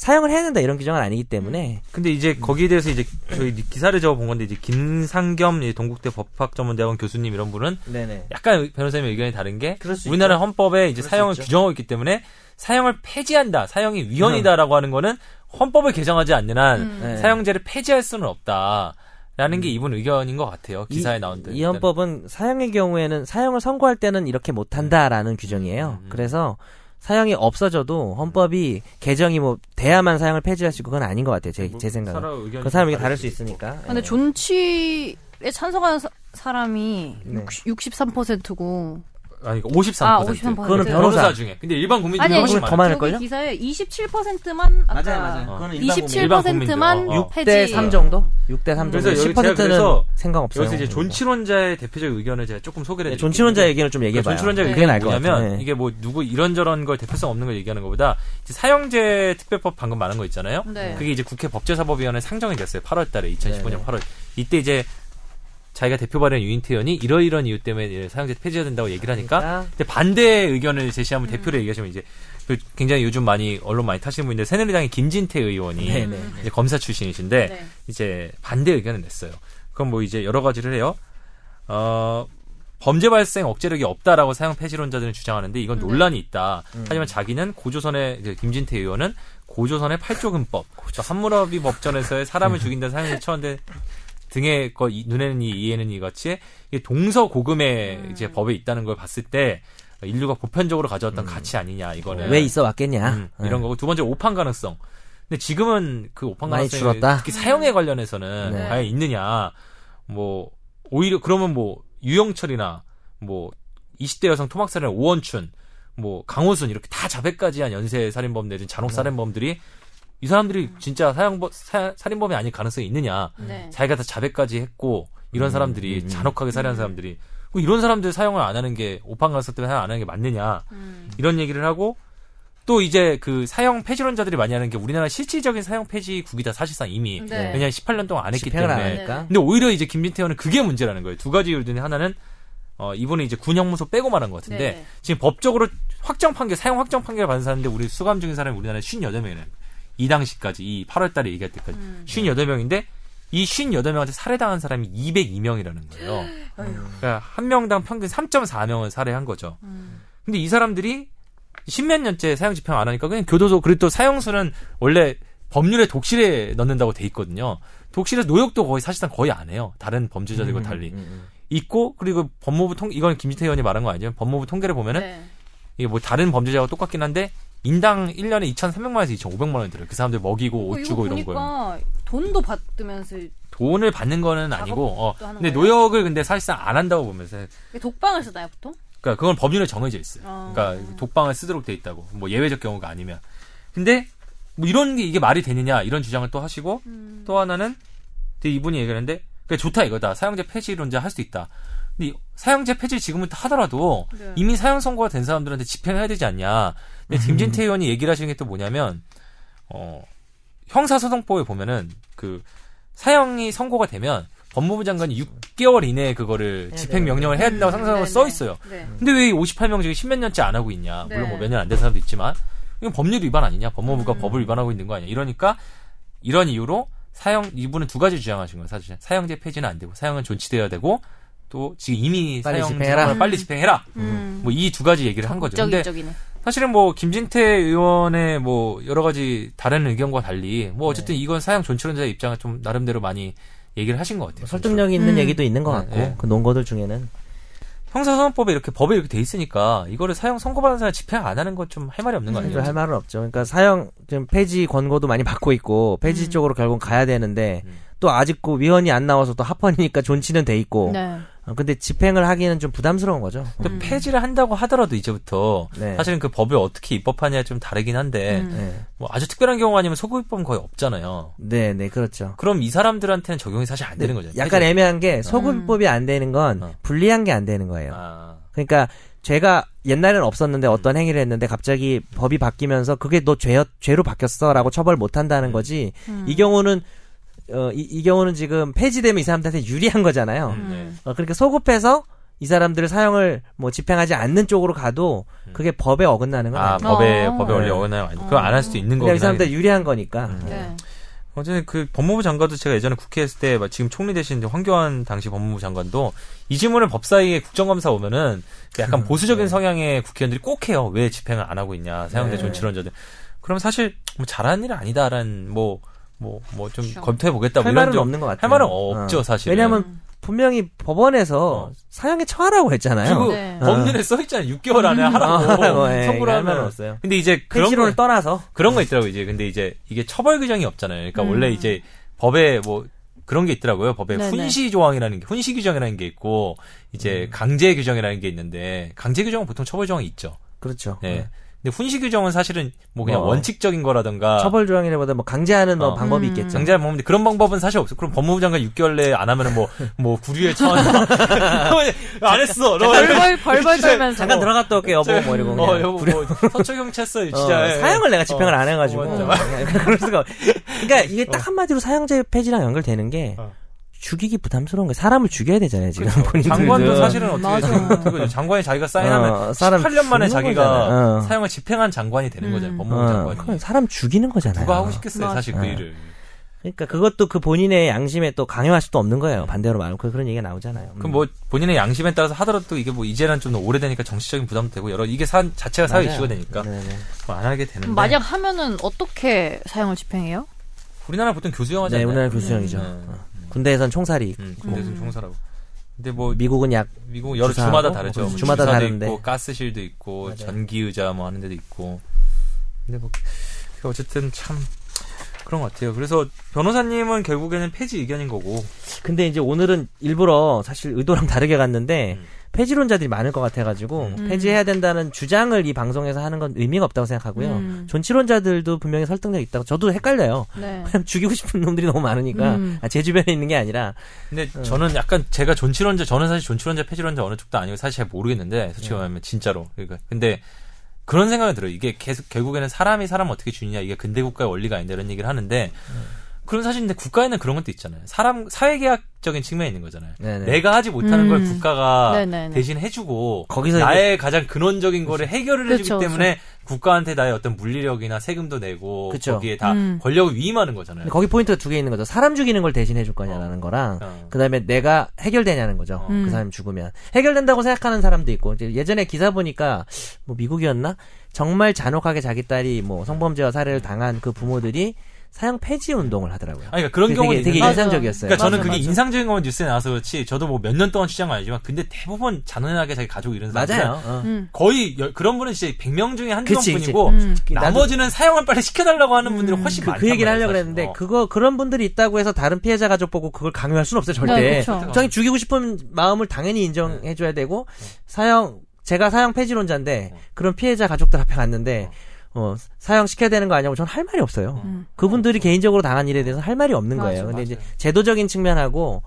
사형을 해야 된다 이런 규정은 아니기 때문에 근데 이제 거기에 대해서 이제 저희 기사를 적어본 건데 이제 김상겸 이 동국대 법학전문대학원 교수님 이런 분은 네네 약간 변호사님의 의견이 다른 게 우리나라 있죠. 헌법에 이제 있죠. 규정하고 있기 때문에 사형을 폐지한다, 사형이 위헌이다라고 하는 거는 헌법을 개정하지 않는 한 음. 네. 사형제를 폐지할 수는 없다 라는 게 이분 의견인 것 같아요. 기사에 이, 나온 대로. 이 헌법은 사형의 경우에는 사형을 선고할 때는 이렇게 못한다라는 규정이에요. 음. 그래서 사형이 없어져도 헌법이 개정이 뭐 돼야만 사형을 폐지할 수 있고 그건 아닌 것 같아요. 제, 제 생각은. 그 사람이 다를 다를 수. 있으니까. 근데 예. 존치에 찬성하는 사, 사람이 네. 63%고 아니 53%. 아, 53%. 그거는 변호사 변호사. 중에. 근데 일반 국민 중에 아니, 훨씬 더. 많을 걸요? 여기 기사에 27%만 아까 맞아요, 맞아요. 그거는 일반 국민. 일반 국민들. 27%만 어, 어. 폐지 6대 3 정도? 6대 3 그래서 정도. 제가 10%는 그래서 생각 없어요. 여기서 이제 존치론자의 대표적 의견을 제가 조금 소개를 네. 존치론자 얘기를 좀 얘기해 봐요. 존치론자 네. 의견이 그게 나을 것 뭐냐면 같아요. 네. 이게 뭐 누구 이런저런 걸 대표성 없는 걸 얘기하는 것보다 이제 사형제 특별법 방금 말한 거 있잖아요. 네. 그게 이제 국회 법제사법위원회 상정이 됐어요. 8월 달에 2015년 네. 8월 이때 이제 자기가 대표 발의한 유인태 의원이 이러이러한 이유 때문에 사형제 폐지해야 된다고 얘기를 하니까 그러니까 근데 반대 의견을 제시하면 대표를 얘기하시면 이제 그 굉장히 요즘 많이 언론 많이 타시는 분인데 새누리당의 김진태 의원이 네네. 이제 검사 출신이신데 네. 이제 반대 의견을 냈어요. 그럼 뭐 이제 여러 가지를 해요. 어, 범죄 발생 억제력이 없다라고 사형 폐지론자들은 주장하는데 이건 네. 논란이 있다. 하지만 자기는 고조선의 김진태 의원은 고조선의 팔조금법, 그러니까 함무라비 법전에서의 사람을 *laughs* 죽인다는 사형을 처한데 등의 거 이- 눈에는 이 이에는 이 같이 이게 동서 고금의 음. 이제 법에 있다는 걸 봤을 때 인류가 보편적으로 가져왔던 가치 아니냐 이거는 왜 있어 왔겠냐? 음, 이런 거고 두 번째 오판 가능성. 근데 지금은 그 오판 많이 가능성이 줄었다? 특히 사형에 관련해서는 네. 과연 있느냐. 뭐 오히려 그러면 뭐 유영철이나 뭐 20대 여성 토막살인 오원춘, 뭐 강호순 이렇게 다 자백까지 한 연쇄 살인범 내진 잔혹 살인범들이 이 사람들이 진짜 사형범 사- 살인범이 아닐 가능성이 있느냐. 네. 자기가 다 자백까지 했고 이런 음, 사람들이 음, 음. 잔혹하게 살해한 사람들이 뭐 이런 사람들 사형을 안 하는 게 오판 가능성 때문에 사형 안 하는 게 맞느냐. 음. 이런 얘기를 하고 또 이제 그 사형 폐지론자들이 많이 하는 게 우리나라 실질적인 사형 폐지국이다 사실상 이미 네. 왜냐하면 18년 동안 안 했기 안 때문에 하니까. 근데 오히려 이제 김진태 의원은 그게 문제라는 거예요 두 가지 이유 중에 하나는 어 이번에 이제 군형무소 빼고 말한 것 같은데 네. 지금 법적으로 확정 판결 사형 확정 판결을 받은 사람인데 우리 수감 중인 사람이 우리나라에 58명이네 이 당시까지 이 8월 달에 얘기할 때까지 음. 58명인데 이 58명한테 살해당한 사람이 202명이라는 거예요. 그러니까 한 명당 평균 3.4명을 살해한 거죠. 음. 근데 이 사람들이 십몇 년째 사형 집행 안 하니까 그냥 교도소 그리고 또 사형수는 원래 법률에 독실에 넣는다고 돼 있거든요. 독실에서 노역도 거의 사실상 거의 안 해요. 다른 범죄자들과 달리 음, 있고 그리고 법무부 통 이건 김지태 의원이 말한 거 아니에요. 법무부 통계를 보면은 네. 이게 뭐 다른 범죄자와 똑같긴 한데 인당 1년에 2,300만 원에서 2,500만 원 들어요. 그 사람들 먹이고 옷 어, 주고 이런 거예요. 돈도 받으면서 돈을 받는 거는 아니고 어 근데 거예요? 노역을 근데 사실상 안 한다고 보면서 독방을 쓰나요 보통? 그러니까 그건 법률에 정해져 있어요. 어. 그러니까 독방을 쓰도록 돼 있다고. 뭐 예외적 경우가 아니면. 근데 뭐 이런 게 이게 말이 되느냐 이런 주장을 또 하시고 음. 또 하나는 이분이 얘기하는데 그래 좋다 이거다. 사형제 폐지론자 할 수 있다. 근데 이 사형제 폐지 지금부터 하더라도 네. 이미 사형 선고가 된 사람들한테 집행해야 되지 않냐. 근데 김진태 의원이 얘기를 하시는 게 또 뭐냐면 어 형사소송법에 보면은 그 사형이 선고가 되면 법무부 장관이 6개월 이내에 그거를 집행 명령을 해야 된다고 상상하고 네, 써 네. 있어요. 네. 근데 왜 58명 중에 10몇 년째 안 하고 있냐. 물론 네. 뭐몇 년 안 된 사람도 있지만 이건 법률 위반 아니냐. 법무부가 음. 법을 위반하고 있는 거 아니야. 이러니까 이런 이유로 사형 이분은 두 가지 주장하신 거예요. 사실 사형제 폐지는 안 되고 사형은 존치돼야 되고 또 지금 이미 빨리 사형 집행해라. 빨리 집행해라. 음. 뭐이 두 가지 얘기를 한 거죠. 근데. 사실은 뭐 김진태 의원의 뭐 여러 가지 다른 의견과 달리 뭐 어쨌든 네. 이건 사형 존치론자의 입장을 좀 나름대로 많이 얘기를 하신 것 같아요. 설득력 있는 음. 얘기도 있는 것 네, 같고 네. 그 논거들 중에는 형사소송법에 이렇게 법에 이렇게 돼 있으니까 이거를 사형 선고받은 사람 집행 안 하는 건 좀 할 말이 없는 거 아니에요? 음, 할 말은 없죠. 그러니까 사형 지금 폐지 권고도 많이 받고 있고 폐지 음. 쪽으로 결국 가야 되는데 음. 또 아직 그 위헌이 안 나와서 또 합헌이니까 존치는 돼 있고 네. 어, 근데 집행을 하기에는 좀 부담스러운 거죠. 또 음. 폐지를 한다고 하더라도 이제부터 네. 사실은 그 법을 어떻게 입법하냐 좀 다르긴 한데 음. 네. 뭐 아주 특별한 경우 아니면 소급 입법은 거의 없잖아요. 네, 네, 그렇죠. 그럼 이 사람들한테는 적용이 사실 안 되는 거죠. 약간 폐지. 애매한 게 소급법이 안 되는 건 어. 불리한 게 안 되는 거예요. 아, 그러니까 죄가 옛날에는 없었는데 어떤 행위를 했는데 갑자기 법이 바뀌면서 그게 너 죄, 죄로 바뀌었어라고 처벌 못 한다는 거지. 음. 이 경우는 어, 이, 이 경우는 지금 폐지되면 이 사람들한테 유리한 거잖아요. 음, 네. 음. 어, 그러니까 소급해서 이 사람들을 사형을 뭐 집행하지 않는 쪽으로 가도 그게 법에 어긋나는 건 아 아니에요. 법에 어. 법에 원래 네. 어긋나요. 그거 안 할 수도 있는 거긴 이 사람들. 유리한 거니까. 음. 네. 어쨌든 그 법무부 장관도 제가 예전에 국회 했을 때 지금 총리 되신 이제 황교안 당시 법무부 장관도 이 질문을 법사위에 국정감사 오면은 그 약간 보수적인 성향의 국회의원들이 꼭 해요. 왜 집행을 안 하고 있냐. 사형대 네. 존치론자들. 그럼 사실 뭐 잘하는 일은 아니다라는 뭐 뭐 뭐좀 그렇죠. 검토해 보겠다. 할뭐 이런 말은 좀- 없는 것 같아요. 할 말은 없죠 어. 사실. 왜냐하면 분명히 법원에서 어. 사형에 처하라고 했잖아요. 그리고 네. 법률에 써 있잖아요. 6개월 안에 어, 하라고 예, 선고를 할 말은 하면. 없어요. 근데 이제 그런 거, 떠나서 그런 거 있더라고 요 이제 근데 이제 이게 처벌 규정이 없잖아요. 그러니까 음. 원래 이제 법에 뭐 그런 게 있더라고요. 법에 네네. 훈시 조항이라는 게 훈시 규정이라는 게 있고 이제 음. 강제 규정이라는 게 있는데 강제 규정은 보통 처벌 조항이 있죠. 그렇죠. 네. 근데 훈시 규정은 사실은 뭐 그냥 뭐, 원칙적인 거라든가 처벌 조항이라보다 뭐 강제하는 뭐 어. 방법이 음. 있겠죠. 강제할 법인데 그런 방법은 사실 없어. 그럼 법무부 장관 6개월 내에 안 하면은 뭐뭐 구류에 처한 *laughs* 안 했어. 너 *laughs* 벌벌 벌벌 떨면서 잠깐 들어갔다 올게 여보 뭐 이러고 어, 여보 뭐 서초 경찰서 어, 진짜 사형을 내가 집행을 안 해가지고 어. *laughs* 그럴 수가 없- 그러니까 이게 딱 한마디로 사형제 폐지랑 연결되는 게 어. 죽이기 부담스러운 거예요. 사람을 죽여야 되잖아요 지금 본인들도. 장관도 사실은 어떻게 맞아. 그거죠. 장관이 자기가 사인하면 어, 사람 18년 만에 자기가. 어. 사형을 집행한 장관이 되는 음. 거잖아요. 법무부 어, 장관이. 그건 사람 죽이는 거잖아요. 누가 하고 싶겠어요, 맞아. 사실 그 어. 일을. 그러니까 그것도 그 본인의 양심에 또 강요할 수도 없는 거예요. 반대로 말하면 그- 그런 얘기가 나오잖아요. 그럼 뭐 본인의 양심에 따라서 하더라도 이게 뭐 이제는 좀 오래되니까 정치적인 부담도 되고 여러 이게 사, 자체가 사회 맞아요. 이슈가 되니까 네네. 뭐안 하게 되는데. 만약 하면은 어떻게 사형을 집행해요? 우리나라 보통 교수형 하지 네? 우리나라 교수형이죠. 음. 어. 군대에선 총살이 있고 음, 군대에서 총살하고. 근데 뭐 미국은 약 미국 여러 주마다 다르죠. 뭐뭐 주마다 다른데. 있고 가스실도 있고 맞아요. 전기 의자 뭐 하는 데도 있고. 근데 뭐 어쨌든 참 그런 것 같아요. 그래서 변호사님은 결국에는 폐지 의견인 거고. 근데 이제 오늘은 일부러 사실 의도랑 다르게 갔는데 음. 폐지론자들이 많을 것 같아가지고 음. 폐지해야 된다는 주장을 이 방송에서 하는 건 의미가 없다고 생각하고요. 음. 존치론자들도 분명히 설득력 있다고 저도 헷갈려요. 네. *laughs* 그냥 죽이고 싶은 놈들이 너무 많으니까 음. 아, 제 주변에 있는 게 아니라 근데 저는 약간 제가 존치론자 저는 사실 존치론자 폐지론자 어느 쪽도 아니고 사실 잘 모르겠는데 솔직히 네. 말하면 진짜로 그러니까 근데 그런 생각이 들어요 이게 계속 결국에는 사람이 사람 어떻게 죽이냐 이게 근대 국가의 원리가 아닌데 이런 얘기를 하는데 네. 그런 사실 근데 국가에는 그런 것도 있잖아요 사람 사회계약적인 측면이 있는 거잖아요 네네. 내가 하지 못하는 걸 음. 국가가 네네네. 대신 해주고 거기서 나의 가장 근원적인 거를 해결을 해주기 그쵸, 때문에 국가한테 나의 어떤 물리력이나 세금도 내고 그쵸. 거기에 다 음. 권력을 위임하는 거잖아요 거기 포인트가 두 개 있는 거죠. 사람 죽이는 걸 대신 해줄 거냐라는 거랑 어. 그다음에 내가 해결되냐는 거죠. 음. 그 사람 죽으면 해결된다고 생각하는 사람도 있고 이제 예전에 기사 보니까 뭐 미국이었나 정말 잔혹하게 자기 딸이 뭐 성범죄와 살해를 당한 그 부모들이 사형 폐지 운동을 하더라고요. 아니 그러니까 그런 경우는 되게, 되게 인상적이었어요. 그러니까 저는 맞아, 그게 맞아. 인상적인 거면 뉴스에 나와서 그렇지 저도 뭐 몇 년 동안 취재한 건 아니지만 근데 대부분 잔인하게 자기 가족 이런 사람 맞아요. 어. 음. 거의 열- 그런 분은 진짜 100명 중에 한두 명뿐이고 음. 나머지는 사형을 빨리 시켜달라고 하는 분들이 훨씬 그, 많단 그 얘기를 하려고 사실. 그랬는데 어. 그거 그런 분들이 있다고 해서 다른 피해자 가족 보고 그걸 강요할 수는 없어요 절대. 네. 자기 죽이고 싶은 마음을 당연히 인정해줘야 되고 사형 제가 사형 폐지론자인데 그런 피해자 가족들 앞에 갔는데 어, 사형 시켜야 되는 거 아니냐고 저는 할 말이 없어요. 음. 그분들이 개인적으로 당한 일에 대해서 할 말이 없는 맞아, 거예요. 근데 맞아요. 이제 제도적인 측면하고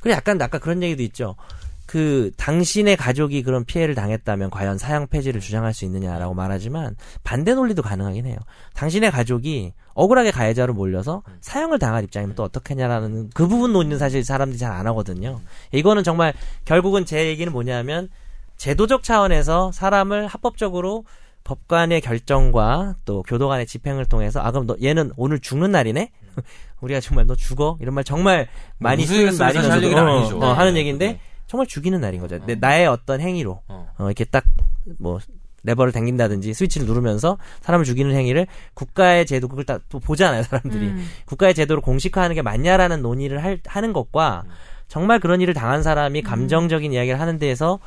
그리고 약간 아까 그런 얘기도 있죠. 그 당신의 가족이 그런 피해를 당했다면 과연 사형 폐지를 주장할 수 있느냐라고 말하지만 반대 논리도 가능하긴 해요. 당신의 가족이 억울하게 가해자로 몰려서 사형을 당할 입장이면 또 어떻겠냐라는 그 부분 논의는 사실 사람들이 잘 안 하거든요. 이거는 정말 결국은 제 얘기는 뭐냐면 제도적 차원에서 사람을 합법적으로 법관의 결정과 또 교도관의 집행을 통해서 아 그럼 너 얘는 오늘 죽는 날이네. *laughs* 우리가 정말 너 죽어 이런 말 정말 많이 쓰는 얘기는 어. 어, 네. 하는 얘기인데 네. 정말 죽이는 날인 거죠. 내- 어. 나의 어떤 행위로 어. 어, 이렇게 딱뭐 레버를 당긴다든지 스위치를 누르면서 사람을 죽이는 행위를 국가의 제도 그걸 딱또 보잖아요 사람들이 음. 국가의 제도를 공식화하는 게 맞냐라는 논의를 할, 하는 것과 정말 그런 일을 당한 사람이 감정적인 이야기를 하는 데에서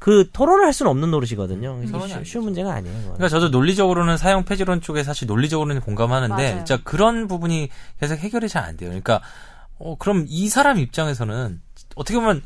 그 토론을 할 수는 없는 노릇이거든요. 토론이 쉬-. 쉬운 문제가 아니에요. 그건. 그러니까 저도 논리적으로는 사형 폐지론 쪽에 사실 논리적으로는 공감하는데 맞아요. 진짜 그런 부분이 계속 해결이 잘 안 돼요. 그러니까 어 그럼 이 사람 입장에서는 어떻게 보면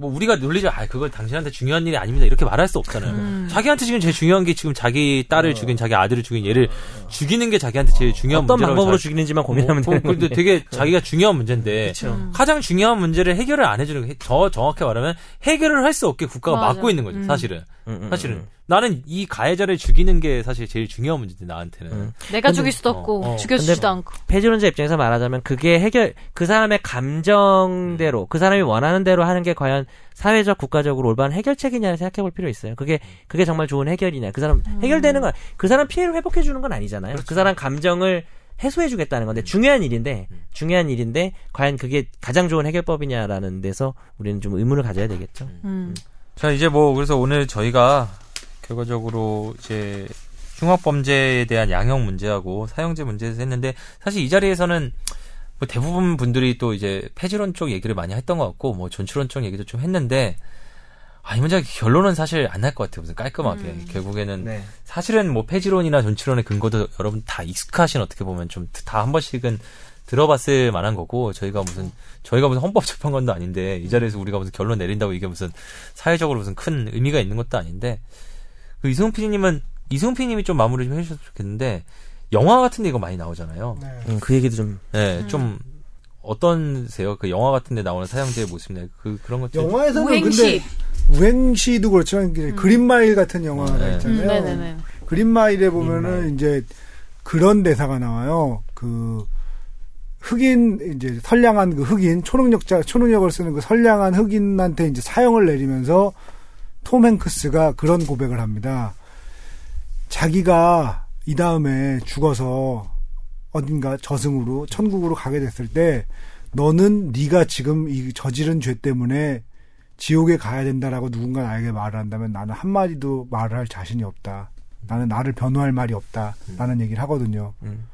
뭐 우리가 논리적 아 그걸 당신한테 중요한 일이 아닙니다 이렇게 말할 수 없잖아요. 음. 자기한테 지금 제일 중요한 게 지금 자기 딸을 죽인 자기 아들을 죽인 얘를 죽이는 게 자기한테 제일 중요한 어떤 문제라고 방법으로 자- 죽이는지만 고민하면 어, 되는 근데 건데. 되게 자기가 중요한 문제인데 그쵸. 음. 가장 중요한 문제를 해결을 안 해주는 게더 정확히 말하면 해결을 할 수 없게 국가가 맞아. 막고 있는 거죠 음. 사실은 음, 음, 사실은 음. 나는 이 가해자를 죽이는 게 사실 제일 중요한 문제인데 나한테는 음. 내가 근데- 죽일 수도 없고 어, 어. 죽여주지도 않고. 폐지론자 입장에서 말하자면 그게 해결 그 사람의 감정대로 그 사람이 원하는 대로 하는 게 과연 사회적 국가적으로 올바른 해결책이냐를 생각해 볼 필요 있어요. 그게 그게 정말 좋은 해결이냐. 그 사람 해결되는 건 그 사람 피해를 회복해 주는 건 아니잖아요. 그 사람 감정을 해소해 주겠다는 건데 중요한 일인데 중요한 일인데 과연 그게 가장 좋은 해결법이냐라는 데서 우리는 좀 의문을 가져야 되겠죠. 음. 자 이제 뭐 그래서 오늘 저희가 결과적으로 이제 흉악범죄에 대한 양형 문제하고 사형제 문제에서 했는데 사실 이 자리에서는 뭐 대부분 분들이 또 이제 폐지론 쪽 얘기를 많이 했던 것 같고 뭐 존치론 쪽 얘기도 좀 했는데 아 이 문제 결론은 사실 안 날 것 같아요. 무슨 깔끔하게 음. 결국에는 네. 사실은 뭐 폐지론이나 존치론의 근거도 여러분 다 익숙하신 어떻게 보면 좀 다 한 번씩은 들어봤을 만한 거고 저희가 무슨 저희가 무슨 헌법 재판관도 아닌데 이 자리에서 우리가 무슨 결론 내린다고 이게 무슨 사회적으로 무슨 큰 의미가 있는 것도 아닌데 그 이승훈 PD님은 이승훈 PD님이 좀 마무리 좀 해주셨으면 좋겠는데 영화 같은 데 이거 많이 나오잖아요. 네. 음, 그 얘기도 좀 네, 좀 어떤세요? 그 영화 같은 데 나오는 사형제의 모습이나 그 그런 것들 영화에서는 우행시. 근데 우행시도 그렇지만 이제 그린마일 같은 영화가 네. 음, 있잖아요. 네네네. 그린마일에 보면은 이제 그런 대사가 나와요. 그 흑인 이제 선량한 그 흑인 초능력자 초능력을 쓰는 그 선량한 흑인한테 이제 사형을 내리면서 톰 행크스가 그런 고백을 합니다. 자기가 이 다음에 죽어서 어딘가 저승으로 천국으로 가게 됐을 때 너는 네가 지금 이 저지른 죄 때문에 지옥에 가야 된다라고 누군가 나에게 말을 한다면 나는 한마디도 말을 할 자신이 없다. 나는 나를 변호할 말이 없다. 라는 얘기를 하거든요. 음.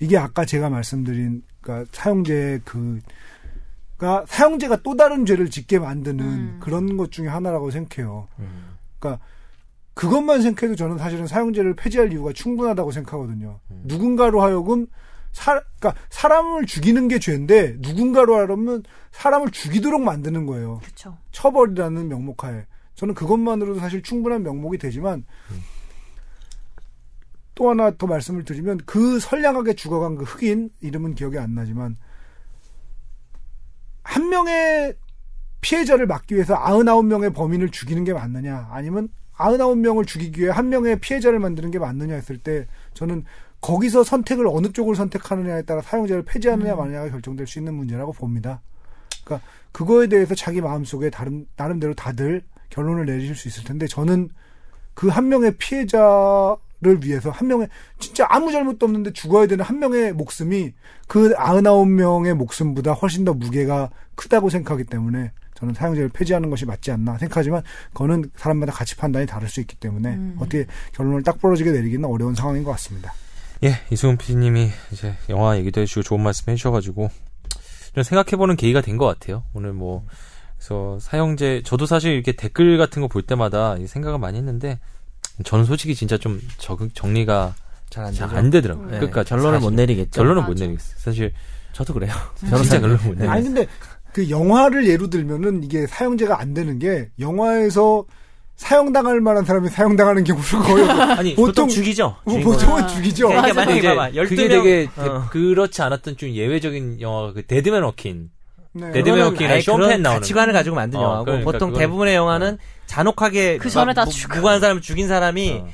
이게 아까 제가 말씀드린, 그니까 사형제 그, 가 사형제가 또 다른 죄를 짓게 만드는 음. 그런 것 중에 하나라고 생각해요. 음. 그러니까 그것만 생각해도 저는 사실은 사형제를 폐지할 이유가 충분하다고 생각하거든요. 음. 누군가로 하여금 사, 그러니까 사람을 죽이는 게 죄인데 누군가로 하려면 사람을 죽이도록 만드는 거예요. 그쵸. 처벌이라는 명목하에 저는 그것만으로도 사실 충분한 명목이 되지만 또 하나 더 말씀을 드리면 그 선량하게 죽어간 그 흑인 이름은 기억이 안 나지만 한 명의 피해자를 막기 위해서 99명의 범인을 죽이는 게 맞느냐 아니면 99명을 죽이기 위해 한 명의 피해자를 만드는 게 맞느냐 했을 때 저는 거기서 선택을 어느 쪽을 선택하느냐에 따라 사용자를 폐지하느냐 마느냐가 결정될 수 있는 문제라고 봅니다. 그러니까 그거에 대해서 자기 마음속에 다른 나름대로 다들 결론을 내리실 수 있을 텐데 저는 그 한 명의 피해자 를 위해서 한 명의 진짜 아무 잘못도 없는데 죽어야 되는 한 명의 목숨이 그 99명의 목숨보다 훨씬 더 무게가 크다고 생각하기 때문에 저는 사용자를 폐지하는 것이 맞지 않나 생각하지만 그거는 사람마다 가치 판단이 다를 수 있기 때문에 음. 어떻게 결론을 딱 부러지게 내리기는 어려운 상황인 것 같습니다. 예, 이승훈 PD님이 이제 영화 얘기도 해주시고 좋은 말씀 해주셔가지고 좀 생각해보는 계기가 된 것 같아요. 오늘 뭐 그래서 사형제 저도 사실 이렇게 댓글 같은 거 볼 때마다 이 생각을 많이 했는데 저는 솔직히 진짜 좀 적, 정리가 잘안 되더라고요. 음. 네, 그러니까 결론을 못 내리겠죠. 결론은 못 맞아. 내리겠어요. 사실 저도 그래요. *laughs* 진짜 결론 못 내리겠어요. 아니 근데 그 영화를 예로 들면은 이게 사형제가 안 되는 게 영화에서 사형당할 만한 사람이 사형당하는 경우가 *laughs* 거의 아니 보통 보통 죽이죠. 뭐. 보통은 아. 죽이죠. 그러니까 만약에 이제 봐봐. 12명, 그게 되게 대- 어. 그렇지 않았던 좀 예외적인 영화가 그 Dead Man Walking 네. Dead Man 그거는 Walking이나 아예 숀 그런 펜 나오는 가치관을 가지고 만든 어, 영화고 그러니까 보통 그거는- 대부분의 영화는 잔혹하게 그 전에 다. 무고한 사람을 죽인 사람이 어,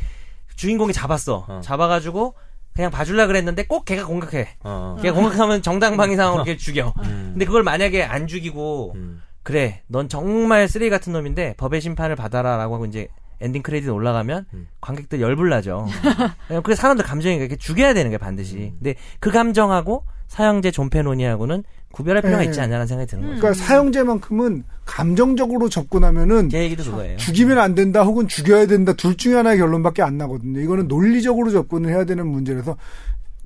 주인공이 잡았어. 어. 잡아가지고 그냥 봐줄라 그랬는데 꼭 걔가 공격해. 어, 걔가 공격하면 정당방위상으로 걔 죽여. 음, 근데 그걸 만약에 안 죽이고 음, 그래 넌 정말 쓰레기 같은 놈인데 법의 심판을 받아라라고 하고 이제 엔딩 크레딧 올라가면 음. 관객들 열불 나죠. 그 사람들 감정이 이렇게 죽여야 되는 게 반드시. 근데 그 감정하고 사형제 존폐 논의하고는 구별할 필요가 네. 있지 않냐는 생각이 드는 거죠. 그러니까 사형제만큼은 감정적으로 접근하면은 제 얘기도 그거예요. 죽이면 안 된다 혹은 죽여야 된다 둘 중에 하나의 결론밖에 안 나거든요. 이거는 논리적으로 접근을 해야 되는 문제라서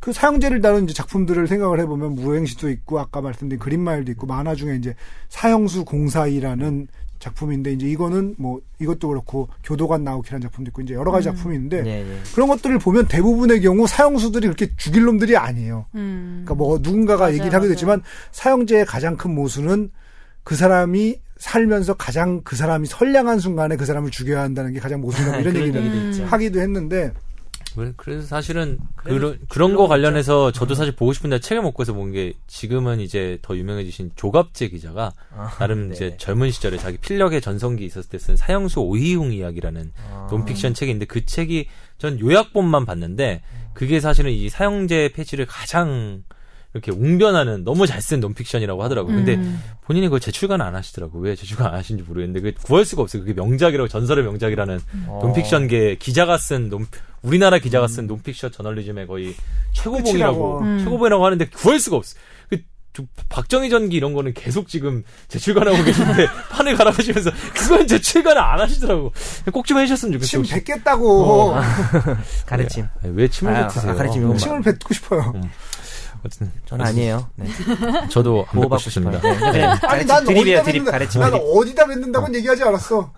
그 사형제를 다룬 이제 작품들을 생각을 해보면 무행시도 있고 아까 말씀드린 그린마일도 있고 만화 중에 이제 사형수 공사이라는 작품인데 이제 이거는 뭐 이것도 그렇고 교도관 나오키라는 작품도 있고 이제 여러 가지 작품이 있는데 네, 네. 그런 것들을 보면 대부분의 경우 사형수들이 그렇게 죽일 놈들이 아니에요. 음. 그러니까 뭐 누군가가 맞아요, 얘기를 하게. 됐지만 사형제의 가장 큰 모순은 그 사람이 살면서 가장 그 사람이 선량한 순간에 그 사람을 죽여야 한다는 게 가장 모순이다 *laughs* 이런 그런 얘기를 음. 하기도 했는데 그- 그래서 사실은 그런 그런 거 관련해서 저도 사실 보고 싶은데 책을 못 구해서 본 게 지금은 이제 더 유명해지신 조갑재 기자가 아, 나름 네. 이제 젊은 시절에 자기 필력의 전성기 있었을 때 쓴 사형수 오희웅 이야기라는 아. 논픽션 있는데 그 책이 전 요약본만 봤는데 그게 사실은 이 사형제 폐지를 가장 이렇게 웅변하는 너무 잘 쓴 논픽션이라고 하더라고요. 근데 음. 본인이 그걸 제출간 안 하시더라고. 왜 제출간 안 하신지 모르겠는데 그게 구할 수가 없어요. 그게 명작이라고 전설의 명작이라는 어. 논픽션계 기자가 쓴 논, 우리나라 기자가 쓴 논픽션 저널리즘의 거의 최고봉이라고. 음. 최고봉이라고 하는데 구할 수가 없어. 그저 박정희 전기 이런 거는 계속 지금 제출간하고 계신데 *laughs* 판을 갈아가시면서 그건 제출간을 안 하시더라고. 꼭 좀 해주셨으면 좋겠어요. 침 뱉겠다고 *laughs* 가르침. 아니, 왜 침을 아, 뱉으세요? 아, 가르침 이건 침을 뱉고 싶어요. 어쨌든 저는 아니에요. 네. *laughs* 저도 안 싶어요. 싶습니다. 네. 네. 아니 가르침 난 어디다 드립. 가르침 난. 어디다 뱉는다고는 얘기하지 않았어.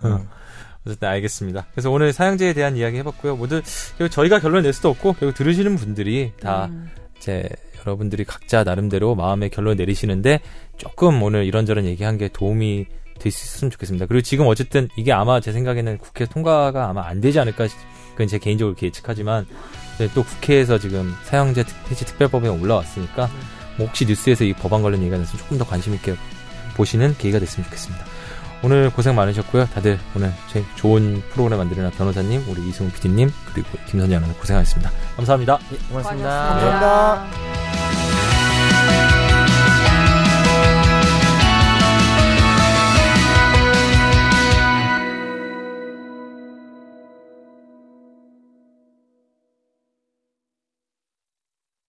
어쨌든 알겠습니다. 그래서 오늘 사형제에 대한 이야기 해봤고요. 모두 결국 저희가 결론 낼 수도 없고 결국 들으시는 분들이 다 음. 이제 여러분들이 각자 나름대로 마음의 결론 내리시는데 조금 오늘 이런저런 얘기한 게 도움이 될 수 있었으면 좋겠습니다. 그리고 지금 어쨌든 이게 아마 제 생각에는 국회 통과가 아마 안 되지 않을까 싶- 그건 제 개인적으로 이렇게 예측하지만 또 국회에서 지금 사형제 특- 폐지 특별법이 올라왔으니까 뭐 혹시 뉴스에서 이 법안 관련 얘기가 됐으면 조금 더 관심 있게 보시는 계기가 됐으면 좋겠습니다. 오늘 고생 많으셨고요. 다들 오늘 제 좋은 프로그램 만들어낸 변호사님, 우리 이승훈 PD님, 그리고 김선재 아나운서 고생하셨습니다. 감사합니다. 고맙습니다. 수고하셨습니다. 감사합니다.